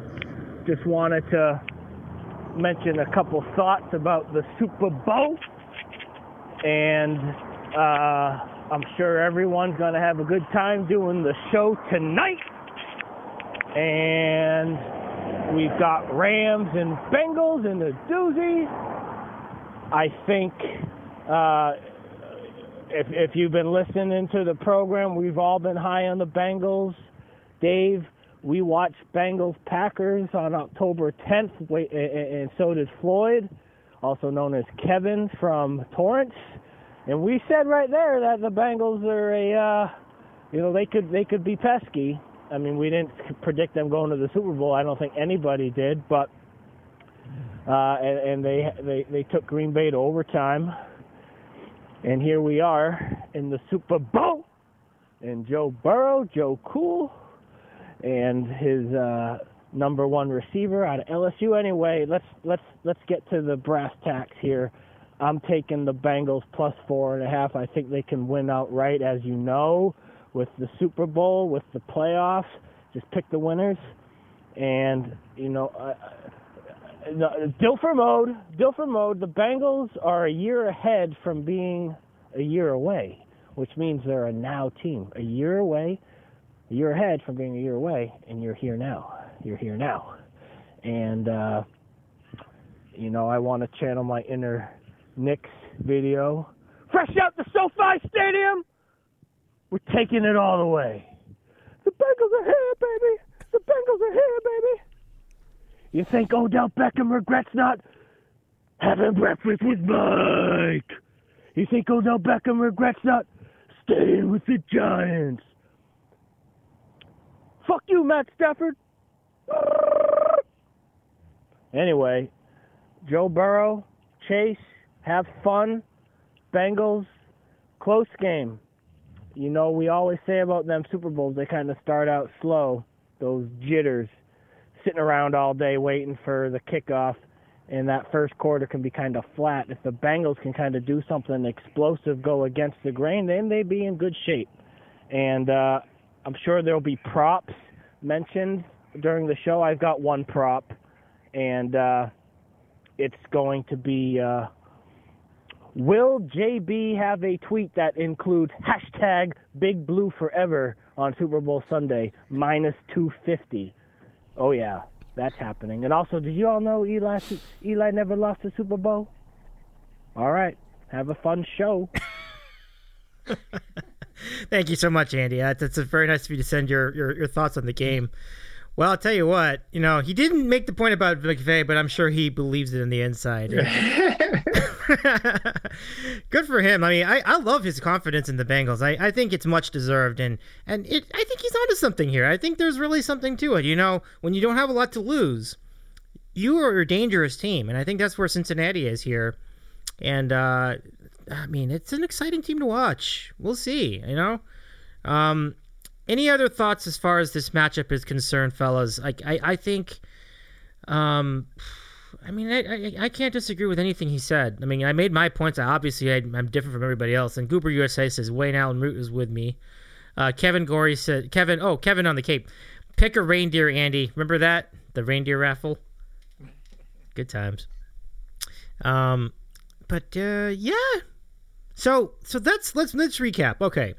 just wanted to mention a couple thoughts about the Super Bowl. And uh, I'm sure everyone's going to have a good time doing the show tonight. And we've got Rams and Bengals in the doozy. I think uh, if, if you've been listening to the program, we've all been high on the Bengals. Dave, we watched Bengals Packers on October 10th, and so did Floyd, also known as Kevin from Torrance. And we said right there that the Bengals are a, uh, you know, they could they could be pesky. I mean, we didn't predict them going to the Super Bowl. I don't think anybody did, but uh, and, and they they they took Green Bay to overtime, and here we are in the Super Bowl. And Joe Burrow, Joe Cool, and his uh, number one receiver out of LSU. Anyway, let's let's let's get to the brass tacks here. I'm taking the Bengals plus four and a half. I think they can win outright, as you know, with the Super Bowl, with the playoffs. Just pick the winners, and you know, uh, uh, Dilfer mode, Dilfer mode. The Bengals are a year ahead from being a year away, which means they're a now team. A year away a year ahead from being a year away, and you're here now. You're here now. And, uh, you know, I want to channel my inner Knicks video. Fresh out the SoFi Stadium! We're taking it all the way. The Bengals are here, baby! The Bengals are here, baby! You think Odell Beckham regrets not having breakfast with Mike? You think Odell Beckham regrets not staying with the Giants? Fuck you, Matt Stafford. Anyway, Joe Burrow, Chase, have fun. Bengals, close game. You know, we always say about them Super Bowls, they kind of start out slow, those jitters, sitting around all day waiting for the kickoff, and that first quarter can be kind of flat. If the Bengals can kind of do something explosive, go against the grain, then they'd be in good shape. And uh, I'm sure there'll be props mentioned during the show. I've got one prop, and uh, it's going to be uh, Will JB have a tweet that includes hashtag Big Blue Forever on Super Bowl Sunday, minus 250? Oh, yeah, that's happening. And also, did you all know Eli, Eli never lost a Super Bowl? All right, have a fun show. *laughs* Thank you so much, Andy. Uh, that's, that's very nice of you to send your, your, your thoughts on the game. Well, I'll tell you what, you know, he didn't make the point about McVay, but I'm sure he believes it in the inside. *laughs* *laughs* Good for him. I mean, I, I love his confidence in the Bengals. I, I think it's much deserved, and and it, I think he's onto something here. I think there's really something to it. You know, when you don't have a lot to lose, you are a dangerous team, and I think that's where Cincinnati is here. And uh, I mean, it's an exciting team to watch. We'll see. You know. Um, any other thoughts as far as this matchup is concerned, fellas? I I, I think. Um, I mean, I, I, I can't disagree with anything he said. I mean, I made my points. I obviously I, am different from everybody else. And Goober USA says Wayne Allyn Root is with me. Uh, Kevin Gorey said Kevin. Oh, Kevin on the Cape. Pick a reindeer, Andy. Remember that the reindeer raffle? Good times. Um, but uh, yeah. So so that's let's let's recap. Okay.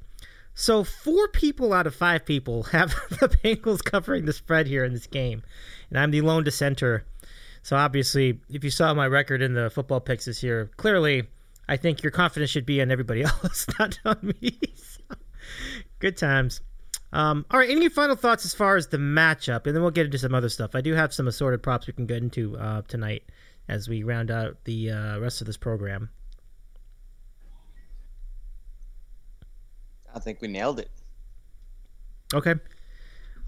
So four people out of five people *laughs* have *laughs* the Bengals covering the spread here in this game, and I'm the lone dissenter. So obviously, if you saw my record in the football picks this year, clearly, I think your confidence should be on everybody *laughs* else, not on me. So, good times. Um, all right, any final thoughts as far as the matchup, and then we'll get into some other stuff. I do have some assorted props we can get into uh, tonight as we round out the uh, rest of this program. I think we nailed it. Okay.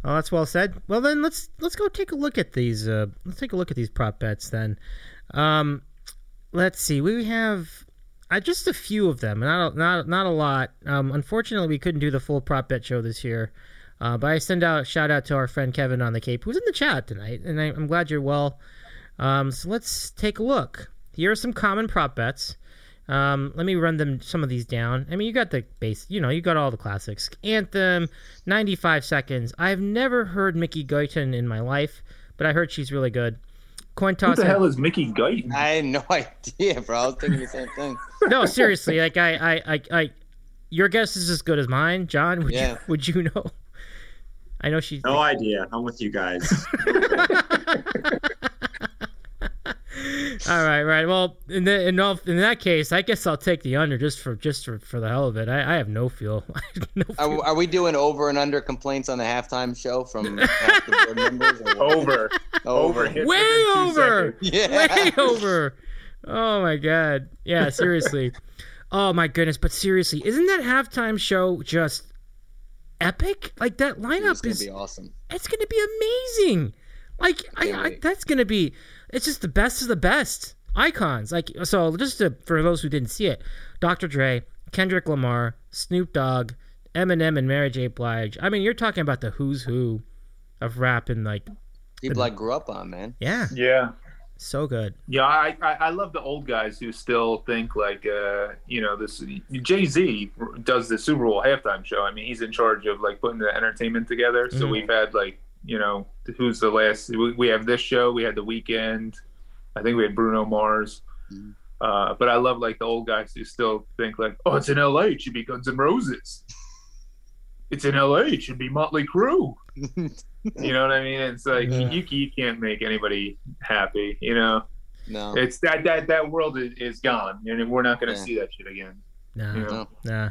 Well, that's well said. Well, then let's let's go take a look at these. Uh, let's take a look at these prop bets. Then, um, let's see. We have uh, just a few of them, not a, not not a lot. Um, unfortunately, we couldn't do the full prop bet show this year. Uh, but I send out shout out to our friend Kevin on the Cape, who's in the chat tonight, and I, am glad you're well. Um, so let's take a look. Here are some common prop bets. Um, let me run them some of these down. I mean, you got the base, you know, you got all the classics. Anthem, 95 seconds. I've never heard Mickey Guyton in my life, but I heard she's really good. Coin toss. Who the hell is Mickey Guyton? I had no *laughs* idea, bro. I was thinking the same thing. no, seriously, like I, I, I, I, your guess is as good as mine, John. Would Yeah. you, would you know? I know she. No idea. I'm with you guys. *laughs* *laughs* All right, right. Well, in the, in all, in that case, I guess I'll take the under just for just for, for the hell of it. I, I have no feel. *laughs* I have no Are, are we doing over and under complaints on the halftime show from *laughs* half the board members? or? Over. Over. way over. Yeah. way over. Oh my god. Yeah, seriously. *laughs* oh my goodness. But seriously, isn't that halftime show just epic? Like that It's lineup gonna is be awesome. it's gonna be amazing. Like I, I that's gonna be it's just the best of the best icons. Like so, just to, for those who didn't see it, Dr. Dre, Kendrick Lamar, Snoop Dogg, Eminem, and Mary J. Blige. I mean, you're talking about the who's who of rap and like People I grew up on, man. yeah, Yeah. so good. Yeah, I, I I love the old guys who still think like uh you know this Jay Z does the Super Bowl halftime show. I mean he's in charge of like putting the entertainment together. So Mhm. we've had like you know who's the last we, we have this show. We had the Weeknd. I think we had Bruno Mars. Mhm. Uh, but I love like the old guys who still think like oh it's in L.A. It should be Guns N' Roses. It's in L.A. It should be Motley Crue. *laughs* You know what I mean? It's like Yeah. you, you can't make anybody happy. You know No. it's that that that world is, is gone and we're not going to Yeah. see that shit again Nah, you know? No. nah.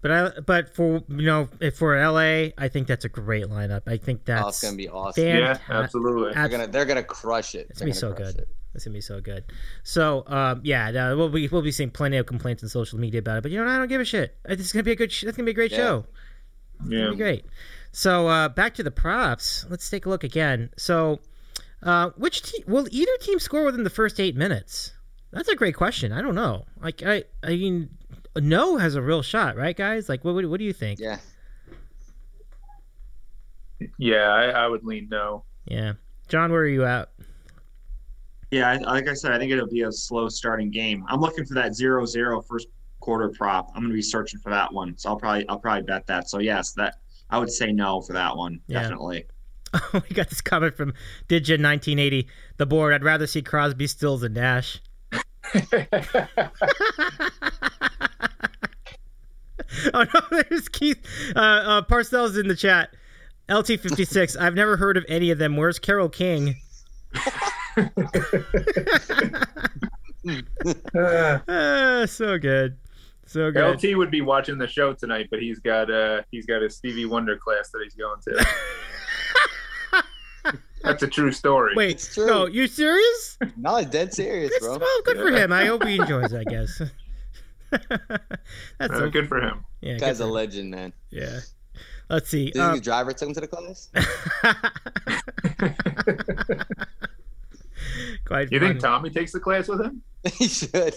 But I but for you know if for LA, I think that's a great lineup. I think that's oh, it's gonna be awesome. fan- yeah Fanta- absolutely They're gonna they're gonna crush it. It's They're gonna be so good. it. It's gonna be so good. So, um, yeah, no, we'll be we'll be seeing plenty of complaints on social media about it. But you know, I don't give a shit. It's gonna be a good. Sh- it's gonna be a great Yeah. show. It's yeah gonna be great. So, uh, back to the props. Let's take a look again. So, uh, which te- will either team score within the first eight minutes? That's a great question. I don't know. Like, I, I mean, no has a real shot, right, guys? Like, what, what, what do you think? Yeah. yeah I, I would lean no Yeah. John, where are you at? yeah, I, like I said, I think it'll be a slow starting game. I'm looking for that 0-0 first quarter prop. I'm going to be searching for that one. So I'll probably I'll probably bet that. So yes, that I would say no for that one. Yeah. Definitely. *laughs* Oh, we got this comment from Digit 1980. The board. I'd rather see Crosby, Stills, and Nash. *laughs* *laughs* *laughs* oh no, there's Keith. Uh, uh, Parcells in the chat. LT56. I've never heard of any of them. Where's Carole King? Uh, *laughs* *laughs* Ah, so good, so good. lt would be watching the show tonight but he's got uh he's got a stevie wonder class that he's going to that's a true story Wait, It's true. no, you serious? No, it's dead serious, bro. well, good for him. I hope he enjoys. it, I guess. *laughs* That's Uh, so, good for him yeah, good Guy's a him. legend, man. Yeah. Let's see. Do you think Um, the driver took him to the class? *laughs* quite you think tommy takes the class with him *laughs* he should.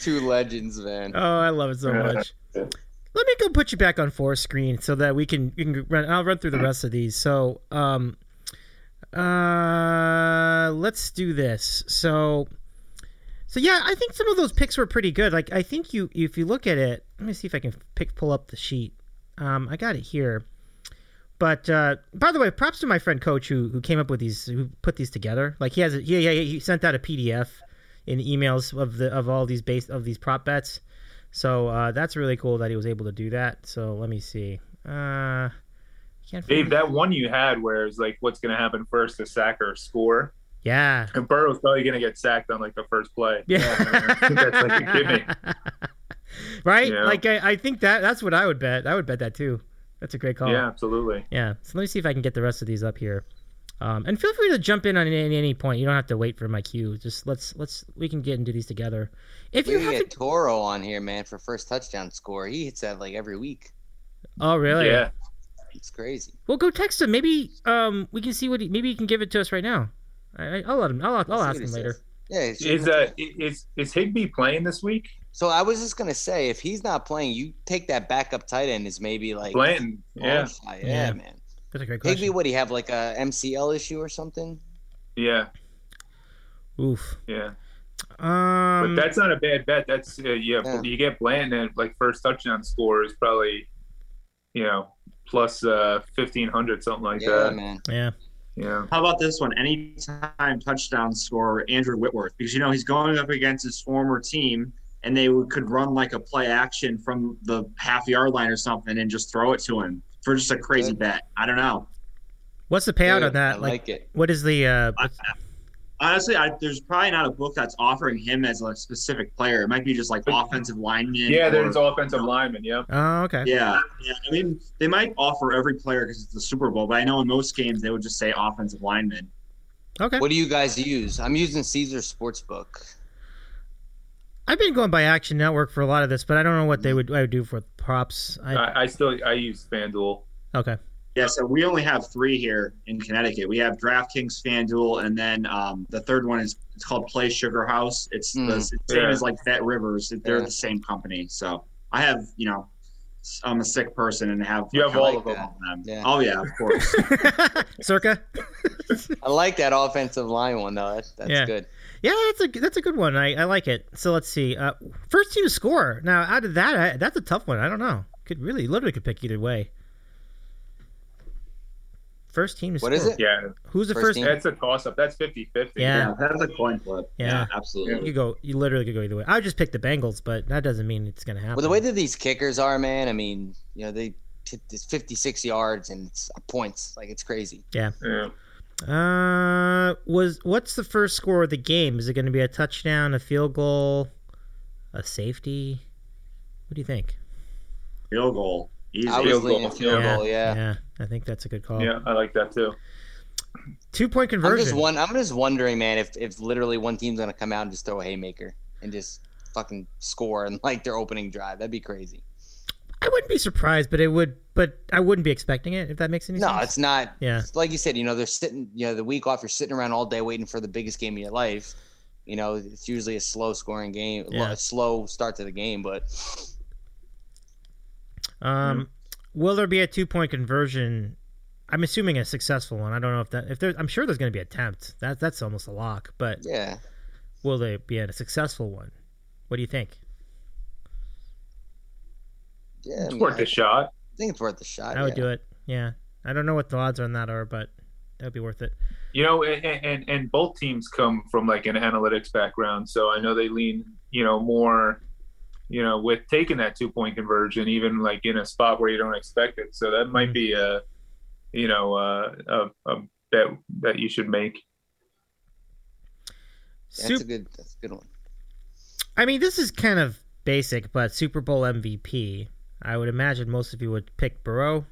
Two legends, man. Oh, I love it so much. Let me go put you back on four screen so that we can you can run. I'll run through the rest of these. So, um, uh, let's do this. So, so yeah, I think some of those picks were pretty good. Like, I think you if you look at it, let me see if I can pick pull up the sheet. Um, I got it here. But uh, by the way, props to my friend Coach who who came up with these, who put these together. Like he has, a, he, he he sent out a PDF in emails of the of all these base of these prop bets. So uh, that's really cool that he was able to do that. So let me see. Uh, can't Dave, that one you had where it's like, what's going to happen first, a sack or a score? Yeah. And Burrow's probably going to get sacked on like the first play. Yeah. I think that's like a gimme. *laughs* right? Yeah. Like I, I think that that's what I would bet. I would bet that too. That's a great call. Yeah, absolutely. Yeah. So let me see if I can get the rest of these up here. Um, and feel free to jump in on any, any point. You don't have to wait for my cue. Just let's let's we can get into these together. If We you can have get Toro on here, man, for first touchdown score. He hits that like every week. oh really? Yeah. It's crazy. Well, go text him. Maybe um we can see what he, maybe he can give it to us right now. I, I- I'll let him. I'll, I'll ask him later. says. Yeah. Is uh is is Higbee playing this week? So I was just gonna say, if he's not playing, you take that backup tight end is maybe like Blanton. Yeah. Yeah, Yeah. man. That's a great question. Higbee, question. would he have like a MCL issue or something? Yeah. Oof. Yeah. But Um. that's not a bad bet. That's uh, yeah, Yeah. You get Blanton at like first touchdown score is probably, you know, plus uh fifteen hundred something like yeah, that. man. yeah. Yeah. How about this one? Anytime touchdown score, Andrew Whitworth, because you know he's going up against his former team, and they could run like a play action from the half yard line or something and just throw it to him for just a crazy Good. bet. I don't know. What's the payout Good. on that? I Like, like it. what is the uh? I, honestly, I, there's probably not a book that's offering him as a specific player. It might be just like offensive lineman. Yeah, or- there's offensive lineman. Yeah. Oh, okay. Yeah, yeah. I mean, they might offer every player because it's the Super Bowl, but I know in most games they would just say offensive lineman. Okay. What do you guys use? I'm using Caesar Sportsbook. I've been going by Action Network for a lot of this, but I don't know what they mm-hmm. would I would do for props. I, I, I still I use FanDuel. okay. Yeah, so we only have three here in Connecticut. We have DraftKings, FanDuel, and then um, the third one is it's called Play Sugar House. It's the Mm. it's same as like Bet Rivers. They're Yeah. the same company. So I have, you know, I'm a sick person and have You have all like of them. them. Yeah. Oh yeah, of course. *laughs* Circa. I like that offensive line one though. That, that's Yeah. good. Yeah, that's a that's a good one. I, I like it. So let's see. Uh, first team to score. Now, out of that, I, that's a tough one. I don't know. Could really literally could pick either way. First team to What score. is it? Yeah, Who's the First first? team? that's a toss up. That's 50-50. Yeah. that's a coin flip. Yeah. absolutely. You could go. You literally could go either way. I would just pick the Bengals, but that doesn't mean it's gonna happen. Well, the way that these kickers are, man. I mean, you know, they hit this 56 yards and it's points. Like it's crazy. Yeah. Uh, was what's the first score of the game? Is it going to be a touchdown, a field goal, a safety? What do you think? Field goal. Easy. I was Field leaning goal, field yeah. goal. Yeah. yeah, I think that's a good call. Yeah, I like that too. Two point I'm conversion. just one. I'm just wondering, man, if if literally one team's gonna come out and just throw a haymaker and just fucking score and like their opening drive. That'd be crazy. I wouldn't be surprised, but it would. But I wouldn't be expecting it. If that makes any No, sense. No, it's not. Yeah. it's like you said, you know, they're sitting. You know, the week off, you're sitting around all day waiting for the biggest game of your life. You know, it's usually a slow scoring game, Yeah. a slow start to the game, but Um, will there be a two point conversion? I'm assuming a successful one. I don't know if that if there. I'm sure there's going to be an attempt. That that's almost a lock. But yeah, will there be a successful one? What do you think? yeah, It's mean, worth I, a shot. I think it's worth a shot. I would yeah. do it. Yeah. I don't know what the odds on that are, but that would be worth it. You know, and, and and both teams come from like an analytics background, so I know they lean, you know, more, you know, with taking that two point conversion, even like in a spot where you don't expect it. So that might be a, you know, uh, a, a bet that you should make. That's Sup- a good. That's a good one. I mean, this is kind of basic, but Super Bowl MVP. I would imagine most of you would pick Burrow.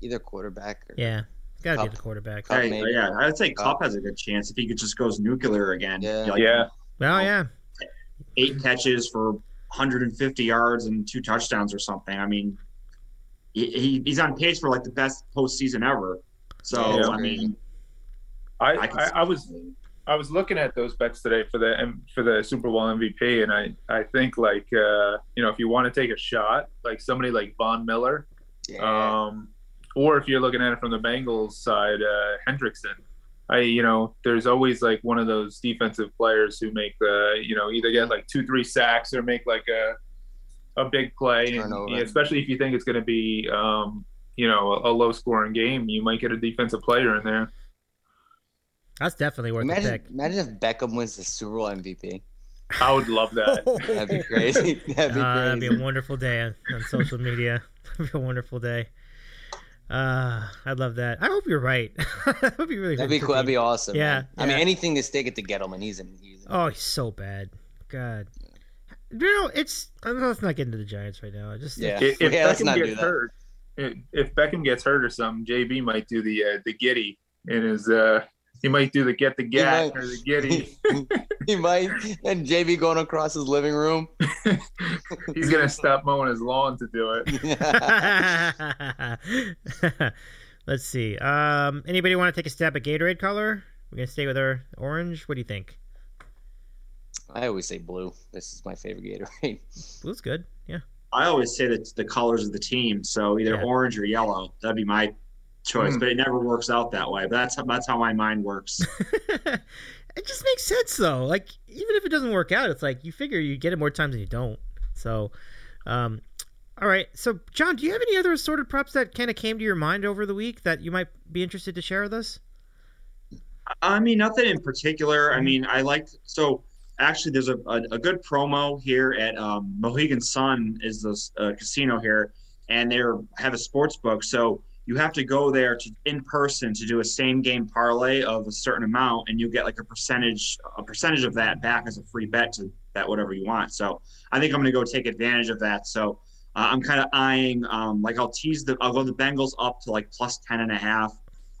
Either quarterback. Or, Yeah, it's got to be the quarterback. Kupp, Hey, yeah, I would say Kupp. Kupp has a good chance if he could just goes nuclear again. Yeah. Like, Yeah, Well, yeah, eight catches for 150 yards and two touchdowns or something. I mean, he, he he's on pace for like the best postseason ever. So Yeah, I mean, I, I, I, I was I was looking at those bets today for the M- for the Super Bowl MVP, and I I think like uh, you know if you want to take a shot, like somebody like Von Miller, Yeah. um, or if you're looking at it from the Bengals side, uh, Hendrickson. I you know there's always like one of those defensive players who make the you know either get like two three sacks or make like a a big play, and, yeah, especially if you think it's going to be um, you know a, a low scoring game, you might get a defensive player in there. that's definitely worth the imagine, pick. imagine if Beckham wins the Super Bowl MVP. I would love that. *laughs* That'd be *laughs* crazy. *laughs* That'd be Uh, that'd be a wonderful day on, on social media. that'd be a wonderful day. Uh, I'd love that. I hope you're right. *laughs* that'd be really. That'd be cool. That'd be awesome. Yeah, man. I mean, anything to stick it to Gettleman. He's in. He's in. Oh, he's so bad. God. You know, it's. I don't know, let's not get into the Giants right now. I just Yeah. If, if *laughs* Yeah, let's Beckham not do gets that. hurt, if if Beckham gets hurt or something, JB might do the uh, the giddy in his. Uh, he might do the get the gat might. or the giddy. *laughs* he might. And JB going across his living room. *laughs* He's gonna stop mowing his lawn to do it. *laughs* Let's see. Um, anybody want to take a stab at Gatorade color? We're gonna stay with our orange. What do you think? I always say blue. This is my favorite Gatorade. Blue's good. Yeah. I always say that the colors of the team, so either Yeah. orange or yellow. That'd be my choice, Hmm. but it never works out that way. But that's how, that's how my mind works. *laughs* it just makes sense though. Like even if it doesn't work out, it's like you figure you get it more times than you don't. So, um, all right. So, John, do you have any other assorted props that kind of came to your mind over the week that you might be interested to share with us? I mean, nothing in particular. I mean, I like so. Actually, there's a, a, a good promo here at um, Mohegan Sun is this uh, casino here, and they have a sports book. So you have to go there to in person to do a same game parlay of a certain amount, and you get like a percentage a percentage of that back as a free bet to bet whatever you want. So I think I'm going to go take advantage of that. So uh, I'm kind of eyeing um, like I'll tease the I'll go the Bengals up to like plus ten and a half.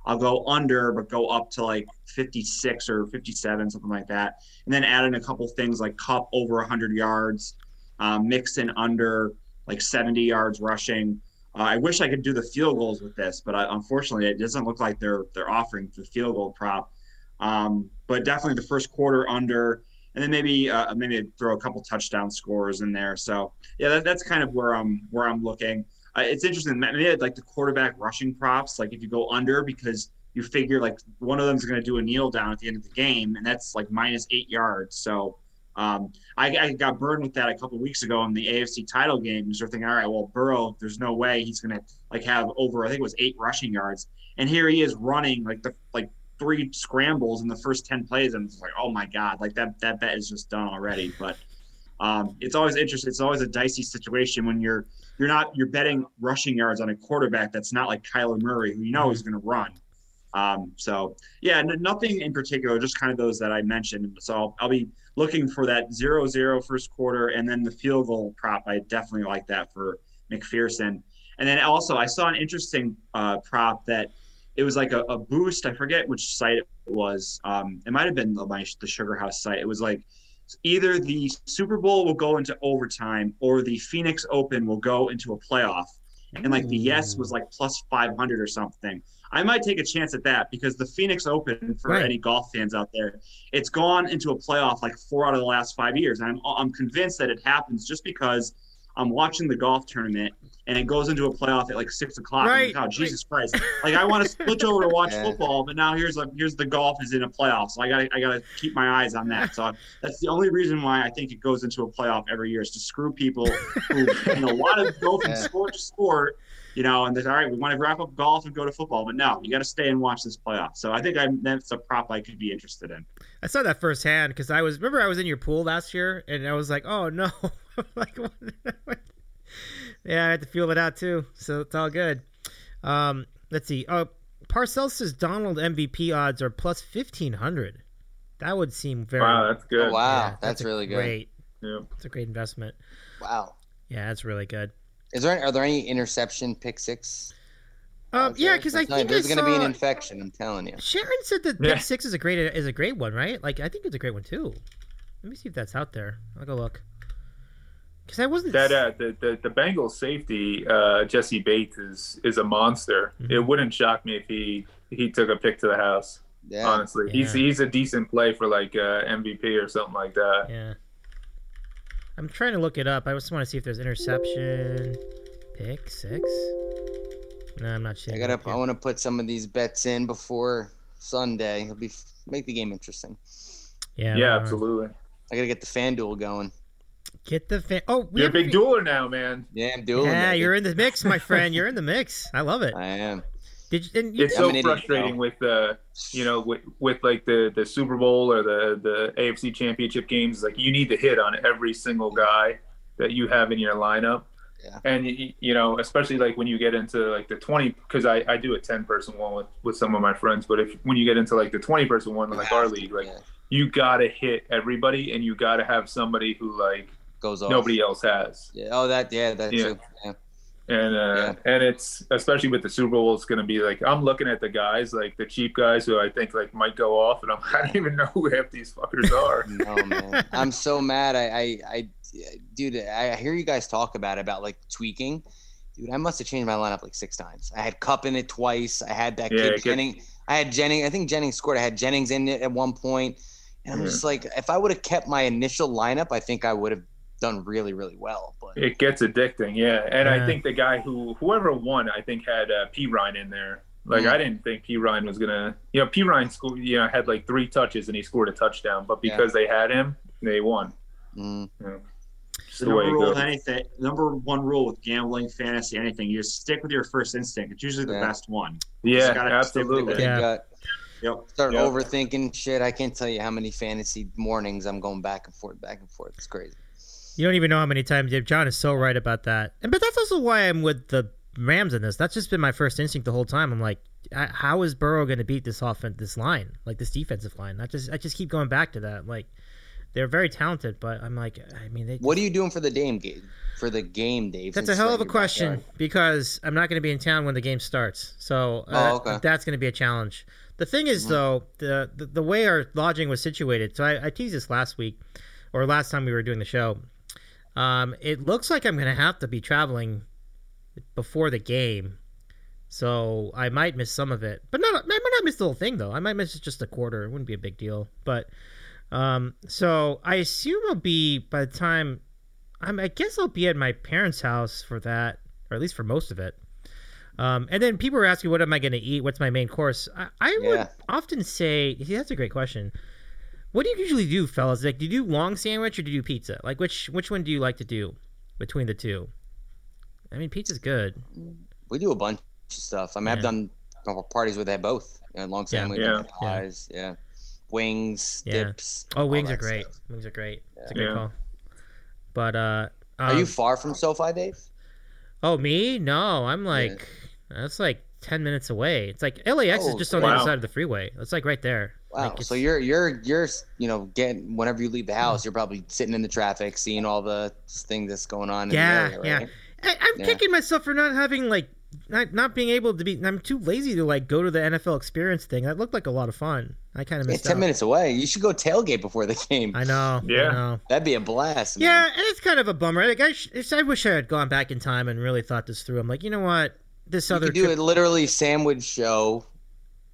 I'll go under, but go up to like 56 or 57, something like that. And then add in a couple things like Kupp over 100 yards, um, mix in under like 70 yards rushing. Uh, I wish I could do the field goals with this, but I, unfortunately, it doesn't look like they're they're offering the field goal prop. Um, but definitely the first quarter under, and then maybe uh, maybe throw a couple touchdown scores in there. So yeah, that, that's kind of where I'm where I'm looking. Uh, it's interesting. Maybe I'd like the quarterback rushing props. Like if you go under, because you figure like one of them is going to do a kneel down at the end of the game, and that's like minus eight yards. So um, I, I got burned with that a couple weeks ago in the AFC title game. You start thinking, all right, well, Burrow, there's no way he's going to like have over, I think it was eight rushing yards, and here he is running like the like three scrambles in the first ten plays, and it's like, oh my god, like that that bet is just done already. But um, it's always interesting. It's always a dicey situation when you're you're not you're betting rushing yards on a quarterback that's not like Kyler Murray, who you know is going to run. Um, so yeah, n- nothing in particular, just kind of those that I mentioned. So I'll, I'll be looking for that zero zero first quarter, and then the field goal prop. I definitely like that for McPherson. And then also I saw an interesting uh, prop that it was like a, a boost. I forget which site it was. Um, it might have been the, my, the Sugar House site. It was like either the Super Bowl will go into overtime or the Phoenix Open will go into a playoff. And like the yes was like plus 500 or something. I might take a chance at that because the Phoenix Open, for Right. any golf fans out there, it's gone into a playoff like four out of the last five years. And I'm, I'm convinced that it happens just because I'm watching the golf tournament and it goes into a playoff at like six o'clock. I'm Right, like, oh, Jesus Christ. Like I want to switch over to watch Yeah. football, but now here's like here's the golf is in a playoff. So I gotta I gotta keep my eyes on that. So that's the only reason why I think it goes into a playoff every year is to screw people who you know want to go from Yeah. sport to sport, you know, and they're all right, we want to wrap up golf and go to football, but no, you got to stay and watch this playoff. So I think I that's a prop I could be interested in. I saw that firsthand because I was remember I was in your pool last year and I was like, oh no, *laughs* like *laughs* yeah, I had to feel it out too, so it's all good. Um, let's see. Uh, Parcells says Donald MVP odds are plus fifteen hundred. That would seem very. Wow, that's good. Oh, wow, yeah, that's, a really good. Great. Yeah. It's a great investment. Wow. Yeah, that's really good. Is there are there any interception pick six? Um, yeah, because I I'm telling you, think there's going to be an infection. I'm telling you. Sharon said that Yeah. pick six is a great is a great one, right? Like I think it's a great one too. Let me see if that's out there. I'll go look. Because I wasn't. That uh, the, the the Bengals safety uh, Jessie Bates is is a monster. Mhm. It wouldn't shock me if he he took a pick to the house. Yeah. Honestly, he's he's a decent play for like uh, MVP or something like that. Yeah. I'm trying to look it up. I just want to see if there's interception. Pick six. No, I'm not sure. I gotta. I want to put some of these bets in before Sunday. It'll be make the game interesting. Yeah. Yeah, hold absolutely. I gotta get the FanDuel going. Get the fan. Oh, we You're a have big dueler now, man. Yeah, I'm dueling. Yeah, it. you're in the mix, my friend. You're in the mix. I love it. *laughs* I am. Did you, and you it's did- so I'm an frustrating though. with uh you know with, with like the the Super Bowl or the the AFC Championship games. Like you need to hit on every single guy that you have in your lineup. Yeah. And y- you know, especially like when you get into like the twenty, because I, I do a ten person one with, with some of my friends. But if when you get into like the twenty person one, like our league, like Yeah. you gotta hit everybody, and you gotta have somebody who like Goes off. nobody else has. Yeah. Oh, that. Yeah, that's Yeah. true. Yeah. And uh, and it's especially with the Super Bowl, it's going to be like I'm looking at the guys, like the cheap guys who I think like might go off, and I'm, *laughs* I don't even know who half these fuckers *laughs* are. No man, I'm so mad. I, I, I, dude, I hear you guys talk about it, about like tweaking. Dude, I must have changed my lineup like six times. I had Kupp in it twice. I had that Yeah, kid gets- Jennings. I had Jennings. I think Jennings scored. I had Jennings in it at one point. point, and I'm Yeah. just like, if I would have kept my initial lineup, I think I would have done really, really well. But It gets addicting, yeah. And Yeah. I think the guy who whoever won, I think had uh, P Ryan in there. Like Mm. I didn't think P Ryan was gonna, you know, P Ryan scored, you know, had like three touches and he scored a touchdown, but Yeah. because they had him, they won. mm, It's The the number it rule with anything, number one rule with gambling, fantasy, anything, you just stick with your first instinct. It's usually the Yeah. best one. Yeah, gotta absolutely. it. Yeah. got, Yep. start Yep. overthinking shit. I can't tell you how many fantasy mornings I'm going back and forth, back and forth. It's crazy. You don't even know how many times Dave John is so right about that. And but that's also why I'm with the Rams in this. That's just been my first instinct the whole time. I'm like, how is Burrow going to beat this offense, this line, like this defensive line? I just, I just keep going back to that. Like, they're very talented, but I'm like, I mean, they. What are you doing for the game, Gabe? For the game, Dave? That's a hell of a right in your question backyard? because I'm not going to be in town when the game starts. So Oh, uh, okay. that's going to be a challenge. The thing is, Mhm. though, the, the the way our lodging was situated. So I, I teased this last week, or last time we were doing the show. Um, it looks like I'm going to have to be traveling before the game, so I might miss some of it. But not, I might not miss the whole thing though. I might miss just a quarter. It wouldn't be a big deal. But um, so I assume I'll be by the time. I'm, I guess I'll be at my parents' house for that, or at least for most of it. Um, and then people were asking, "What am I going to eat? What's my main course?" I, I would often say, see, "That's a great question." What do you usually do, fellas? Like, do you do long sandwich or do you do pizza? Like, which which one do you like to do between the two? I mean, pizza's good. We do a bunch of stuff. I mean, Yeah. I've done a couple parties where they have both. You know, long Yeah. sandwich, Yeah. pies, yeah. Wings, Yeah. dips. Oh, wings are great. stuff. Wings are great. It's a great Yeah. call. But uh, Are um, you far from SoFi, Dave? Oh, me? No, I'm like that's like ten minutes away. It's like LAX is Oh, just on the other side of the freeway. It's like right there. Wow. Like, so you're you're you're you know getting whenever you leave the house, you're probably sitting in the traffic, seeing all the thing that's going on. Yeah, in the area, yeah. right? I, I'm Yeah. kicking myself for not having like not not being able to be. I'm too lazy to like go to the NFL experience thing. That looked like a lot of fun. I kind of missed. It's ten out. minutes away. You should go tailgate before the game. I know. Yeah. I know. That'd be a blast. Man. Yeah, and it's kind of a bummer. Like I, sh- I wish I had gone back in time and really thought this through. I'm like, you know what? This You other could do trip- a literally sandwich show,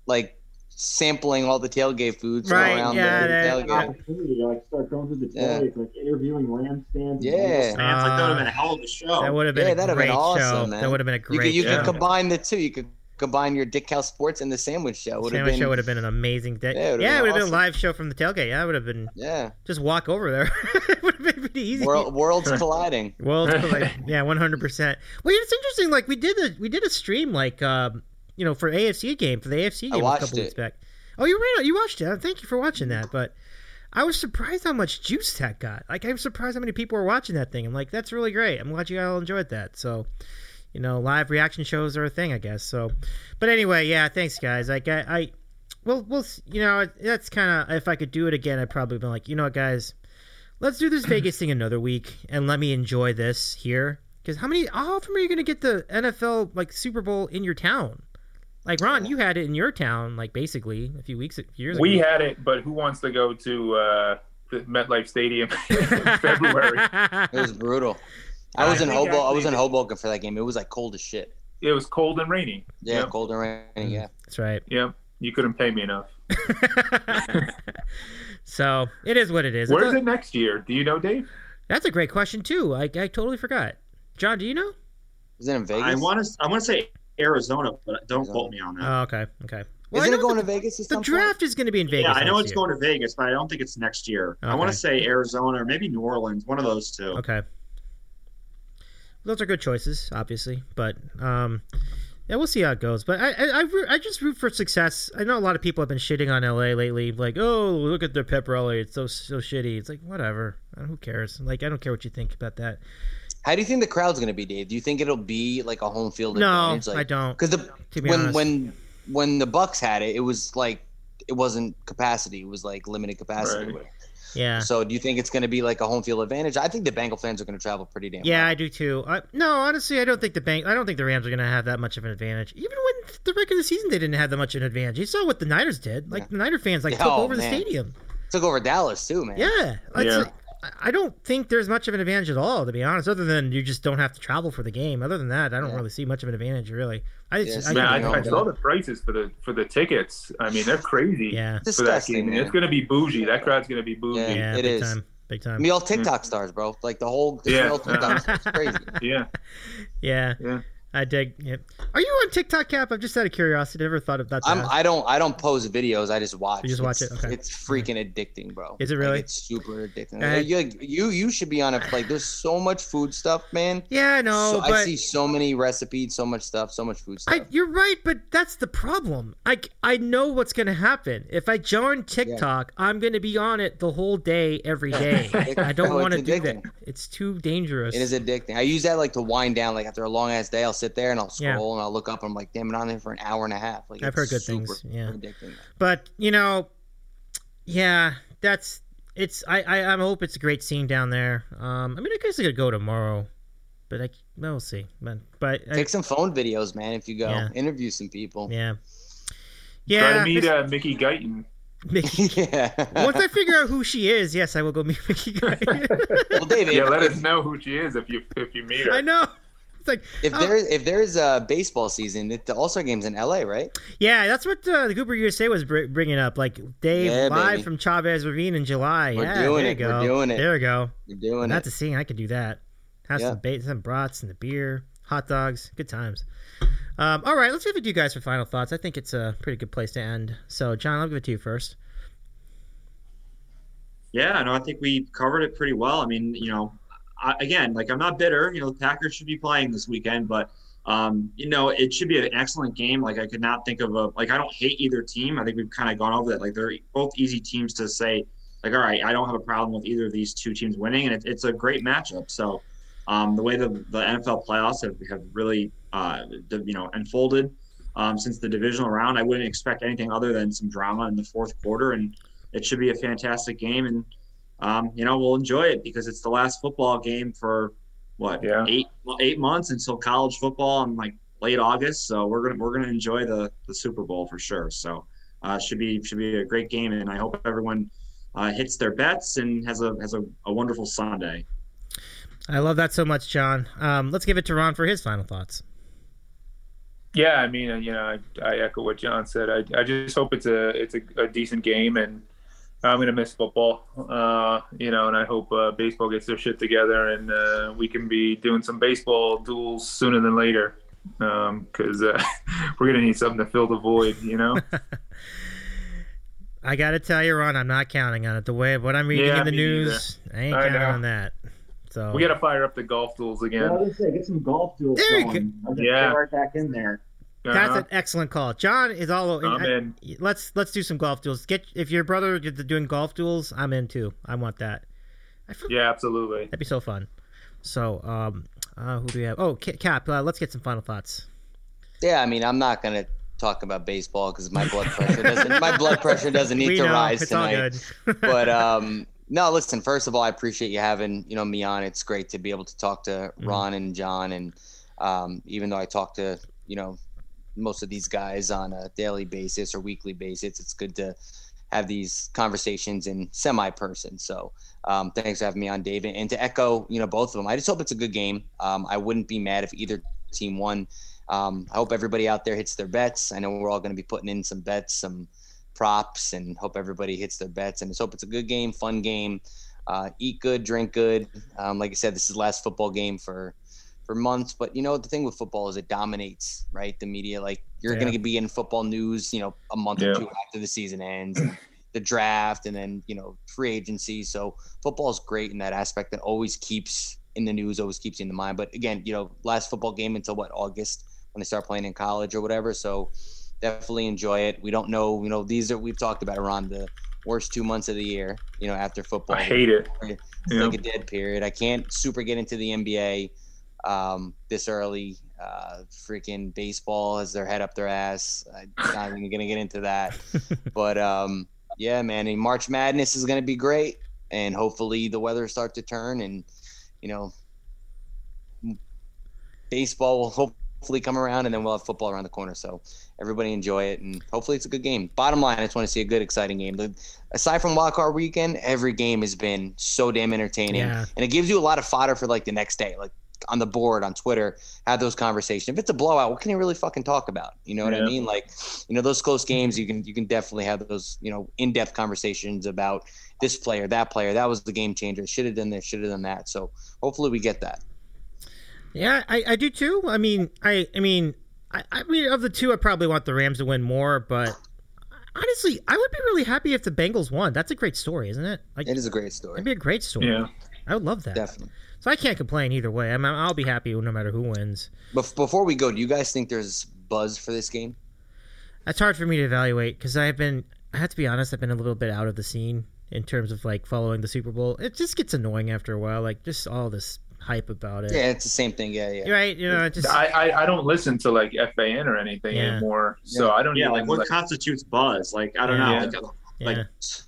like sampling all the tailgate foods Right, around yeah, the that- tailgate. opportunity to like start going through the Yeah. like interviewing lamb stands. Yeah. Fans, like that would have been a hell of a show. That would have been Yeah, a that'd have great been awesome, show. man. That would have been a You great could you show. could combine the two. You could combine your DITCOW Sports and the sandwich show. Would Sandwich been show would have been an amazing day. Yeah, Yeah, it would've it been would have been a live show from the tailgate. Yeah, it would have been yeah. just walk over there. *laughs* it would have been pretty easy. World, worlds *laughs* colliding. Worlds *laughs* collide. yeah, one hundred percent. Well, it's interesting. Like we did a we did a stream like um you know for AFC game for the AFC game a couple weeks back. Oh, you ran out. you watched it. Thank you for watching that. But I was surprised how much juice that got. Like I was surprised how many people were watching that thing. I'm like, that's really great. I'm glad you all enjoyed that. So. You know, live reaction shows are a thing, I guess. So, but anyway, yeah. Thanks, guys. Like, I, I well, we'll, you know, that's kind of if I could do it again, I'd probably be like, you know what, guys, let's do this *clears throat* Vegas thing another week and let me enjoy this here. Because how many, how often are you going to get the NFL like Super Bowl in your town? Like Ron, you had it in your town, like basically a few weeks, years We ago. We had it, but who wants to go to uh, the MetLife Stadium *laughs* in February? It was brutal. I was I in Hobo. I was in Hoboken for that game. It was like cold as shit. It was cold and rainy. Yeah, Yep. cold and rainy. Yeah. That's right. Yeah, You couldn't pay me enough. *laughs* *laughs* so it is what it is. Where's It's a- it next year? Do you know, Dave? That's a great question too. I, I totally forgot. John, do you know? Is it in Vegas? I want to. I want to say Arizona, but don't quote me on that. Oh, okay, okay. Well, Isn't it going the, to Vegas? At the some draft is going to be in Vegas. yeah, I know it's year. going to Vegas, but I don't think it's next year. I want to say Arizona or maybe New Orleans, one of those two. Okay. Those are good choices, obviously, but um, Yeah, we'll see how it goes. But I, I, I, I just root for success. I know a lot of people have been shitting on LA lately, like, oh, look at their pep rally, it's so so shitty. It's like whatever. Uh, Who cares? Like, I don't care what you think about that. How do you think the crowd's going to be, Dave? Do you think it'll be like a home field No, advantage? Like, I don't. Because the be when honest. when when the Bucs had it, it was like it wasn't capacity. It was like limited capacity. Right. Yeah. So do you think it's going to be like a home field advantage? I think the Bengal fans are going to travel pretty damn. Yeah, well. I do too. I, no, honestly, I don't think the bank. I don't think the Rams are going to have that much of an advantage. Even when the regular season, they didn't have that much of an advantage. You saw what the Niners did. Like the Niner fans, like Yeah, took oh, over the stadium. took over Dallas too, man. Yeah, It's Yeah. Like- I don't think there's much of an advantage at all, to be honest. Other than you just don't have to travel for the game. Other than that, I don't Yeah. really see much of an advantage, really. I, Yeah, just, I Man, I, I saw the prices for the for the tickets. I mean, they're crazy Yeah. for that game. man. It's gonna be bougie. That crowd's gonna be bougie. Yeah. yeah, it big is. time, big I time. mean, all TikTok stars, bro. Like the whole Yeah. yeah. TikTok *laughs* stars. It's crazy. Yeah, Yeah, yeah. I dig. Yeah. Are you on TikTok, Cap? I'm just out of curiosity. Never thought about that. I'm, I don't I don't post videos. I just watch. You just watch It's- it? Okay. It's freaking addicting, bro. Is it Like, really? it's super addicting. Uh, you, you you should be on it. Like there's so much food stuff, man. yeah, I know, So- but I see so many recipes, so much stuff, so much food stuff. I, you're right, but that's the problem. I, I know what's going to happen. If I join TikTok, I'm going to be on it the whole day, every *laughs* day. I don't No, want to do that. It's too dangerous. It is addicting. I use that like to wind down. Like after a long ass day, I'll sit there and I'll Yeah. scroll and I'll look up. I'm like, damn, it, on there for an hour and a half. Like I've heard good things, yeah. addicting. But you know, yeah, that's it's. I, I I hope it's a great scene down there. Um, I mean, I guess I could go tomorrow, but I we'll see. But but I, Take some phone videos, man. If you go, Yeah. interview some people. yeah, Try *laughs* yeah. to meet uh, Mickey Guyton. Mickey. *laughs* yeah. Once I figure out who she is, yes, I will go meet *laughs* Mickey. Well, David, Yeah, let us know who she is if you if you meet her. I know. It's like if oh, there's if there's a baseball season, it, the All Star game's in L.A., right? Yeah, that's what uh, the Cooper USA was br- bringing up. Like Dave Yeah, live baby. from Chavez Ravine in July. We're yeah, doing there it. you We're go. doing it. There we go. You're doing Not it. the scene. I could do that. Have Yeah. some bait, some brats, and the beer, hot dogs, good times. Um, all right, let's give it to you guys for final thoughts. I think it's a pretty good place to end. So, John, I'll give it to you first. Yeah, no, I think we covered it pretty well. I mean, you know, I, again, like I'm not bitter. You know, the Packers should be playing this weekend, but um, you know, it should be an excellent game. Like I could not think of a like I don't hate either team. I think we've kind of gone over that. Like they're both easy teams to say. Like, all right, I don't have a problem with either of these two teams winning, and it, it's a great matchup. So, um, the way the, the NFL playoffs have, have really, uh, you know, unfolded um, since the divisional round, I wouldn't expect anything other than some drama in the fourth quarter, and it should be a fantastic game. And um, you know, we'll enjoy it because it's the last football game for what Yeah. eight well, eight months until college football in like late August. So we're gonna we're gonna enjoy the the Super Bowl for sure. So uh, should be should be a great game, and I hope everyone uh, hits their bets and has a has a, a wonderful Sunday. I love that so much, John. Um, let's give it to Ron for his final thoughts. Yeah, I mean, uh, you know, I, I echo what John said. I, I just hope it's a it's a, a decent game, and I'm gonna miss football. Uh, you know, and I hope uh, baseball gets their shit together, and uh, we can be doing some baseball duels sooner than later, because uh, *laughs* we're gonna need something to fill the void. You know. *laughs* I got to tell you, Ron, I'm not counting on it. The way what I'm reading Yeah, in the me news, I ain't I counting know. on that. So we gotta fire up the golf duels again. let's say get some golf duels There you going. I'll Yeah. right back in there. That's an excellent call. John is all over. I'm in. Let's let's do some golf duels. Get if your brother is doing golf duels, I'm in too. I want that. I feel, Yeah, absolutely. That'd be so fun. So, um, uh, who do we have? Oh, Cap. Uh, let's get some final thoughts. Yeah, I mean, I'm not gonna talk about baseball because my blood pressure doesn't my blood pressure doesn't *laughs* need we to know rise it's tonight. all good. *laughs* but um no listen first of all i appreciate you having you know me on it's great to be able to talk to Mm-hmm. ron and john and um even though i talk to you know most of these guys on a daily basis or weekly basis it's good to have these conversations in semi person so um thanks for having me on david and to echo you know both of them i just hope it's a good game um i wouldn't be mad if either team won um, I hope everybody out there hits their bets. I know we're all going to be putting in some bets, some props, and hope everybody hits their bets. And just hope it's a good game, fun game. Uh, eat good, drink good. Um, like I said, this is the last football game for for months. But you know the thing with football is it dominates, right? The media, like you're Yeah. going to be in football news, you know, a month or two after the season ends. the draft and then you know free agency. So football is great in that aspect. That always keeps in the news, always keeps you in the mind. But again, you know, last football game until what August when they start playing in college or whatever. So definitely enjoy it. We don't know, you know, these are we've talked about around the worst two months of the year. You know, after football, I hate it. It's Yeah. like a dead period. I can't super get into the NBA um, this early. Uh, freaking baseball has their head up their ass. I'm not even gonna get into that. *laughs* but um, yeah, man, and March Madness is gonna be great, and hopefully the weather start to turn, and you know, baseball will hopefully come around, and then we'll have football around the corner. So everybody enjoy it, and hopefully it's a good game. Bottom line, I just want to see a good, exciting game. The, aside from wild card weekend, every game has been so damn entertaining, Yeah. and it gives you a lot of fodder for like the next day, like on the board on Twitter, have those conversations. If it's a blowout, what can you really fucking talk about? You know what I mean? Like, you know, those close games, you can you can definitely have those, you know, in depth conversations about this player, that player, that was the game changer. Should have done this, should have done that. So hopefully we get that. Yeah, I, I do too. I mean, I I mean, I, I mean, of the two, I probably want the Rams to win more. But honestly, I would be really happy if the Bengals won. That's a great story, isn't it? Like, It is a great story. it'd be a great story. Yeah. I would love that. Definitely. So I can't complain either way. I mean, I'll be happy no matter who wins. But before we go, do you guys think there's buzz for this game? That's hard for me to evaluate because I've been. I have to be honest. I've been a little bit out of the scene in terms of like following the Super Bowl. It just gets annoying after a while. Like just all this hype about it. Yeah, it's the same thing. Yeah, yeah. Right. You know, it just I, I, I don't listen to like FAN or anything Yeah. anymore, so I don't Yeah, even like what like, constitutes buzz? Like I don't Yeah. know. Like, yeah. like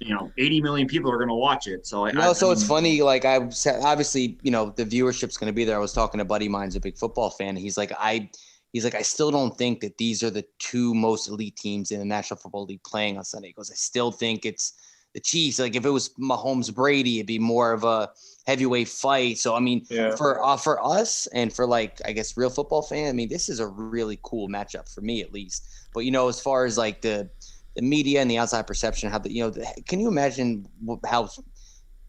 you know, 80 million people are gonna watch it. So I, No, I, so I it's funny. Like I said, obviously, you know, the viewership's going to be there. I was talking to buddy mine's a big football fan. And he's like, I, he's like, I still don't think that these are the two most elite teams in the National Football League playing on Sunday. He goes, I still think it's the Chiefs. Like if it was Mahomes Brady, it'd be more of a heavyweight fight. So I mean, Yeah. for uh, for us and for like I guess real football fan, I mean, this is a really cool matchup for me at least. But you know, as far as like the the media and the outside perception, how the you know, the, can you imagine how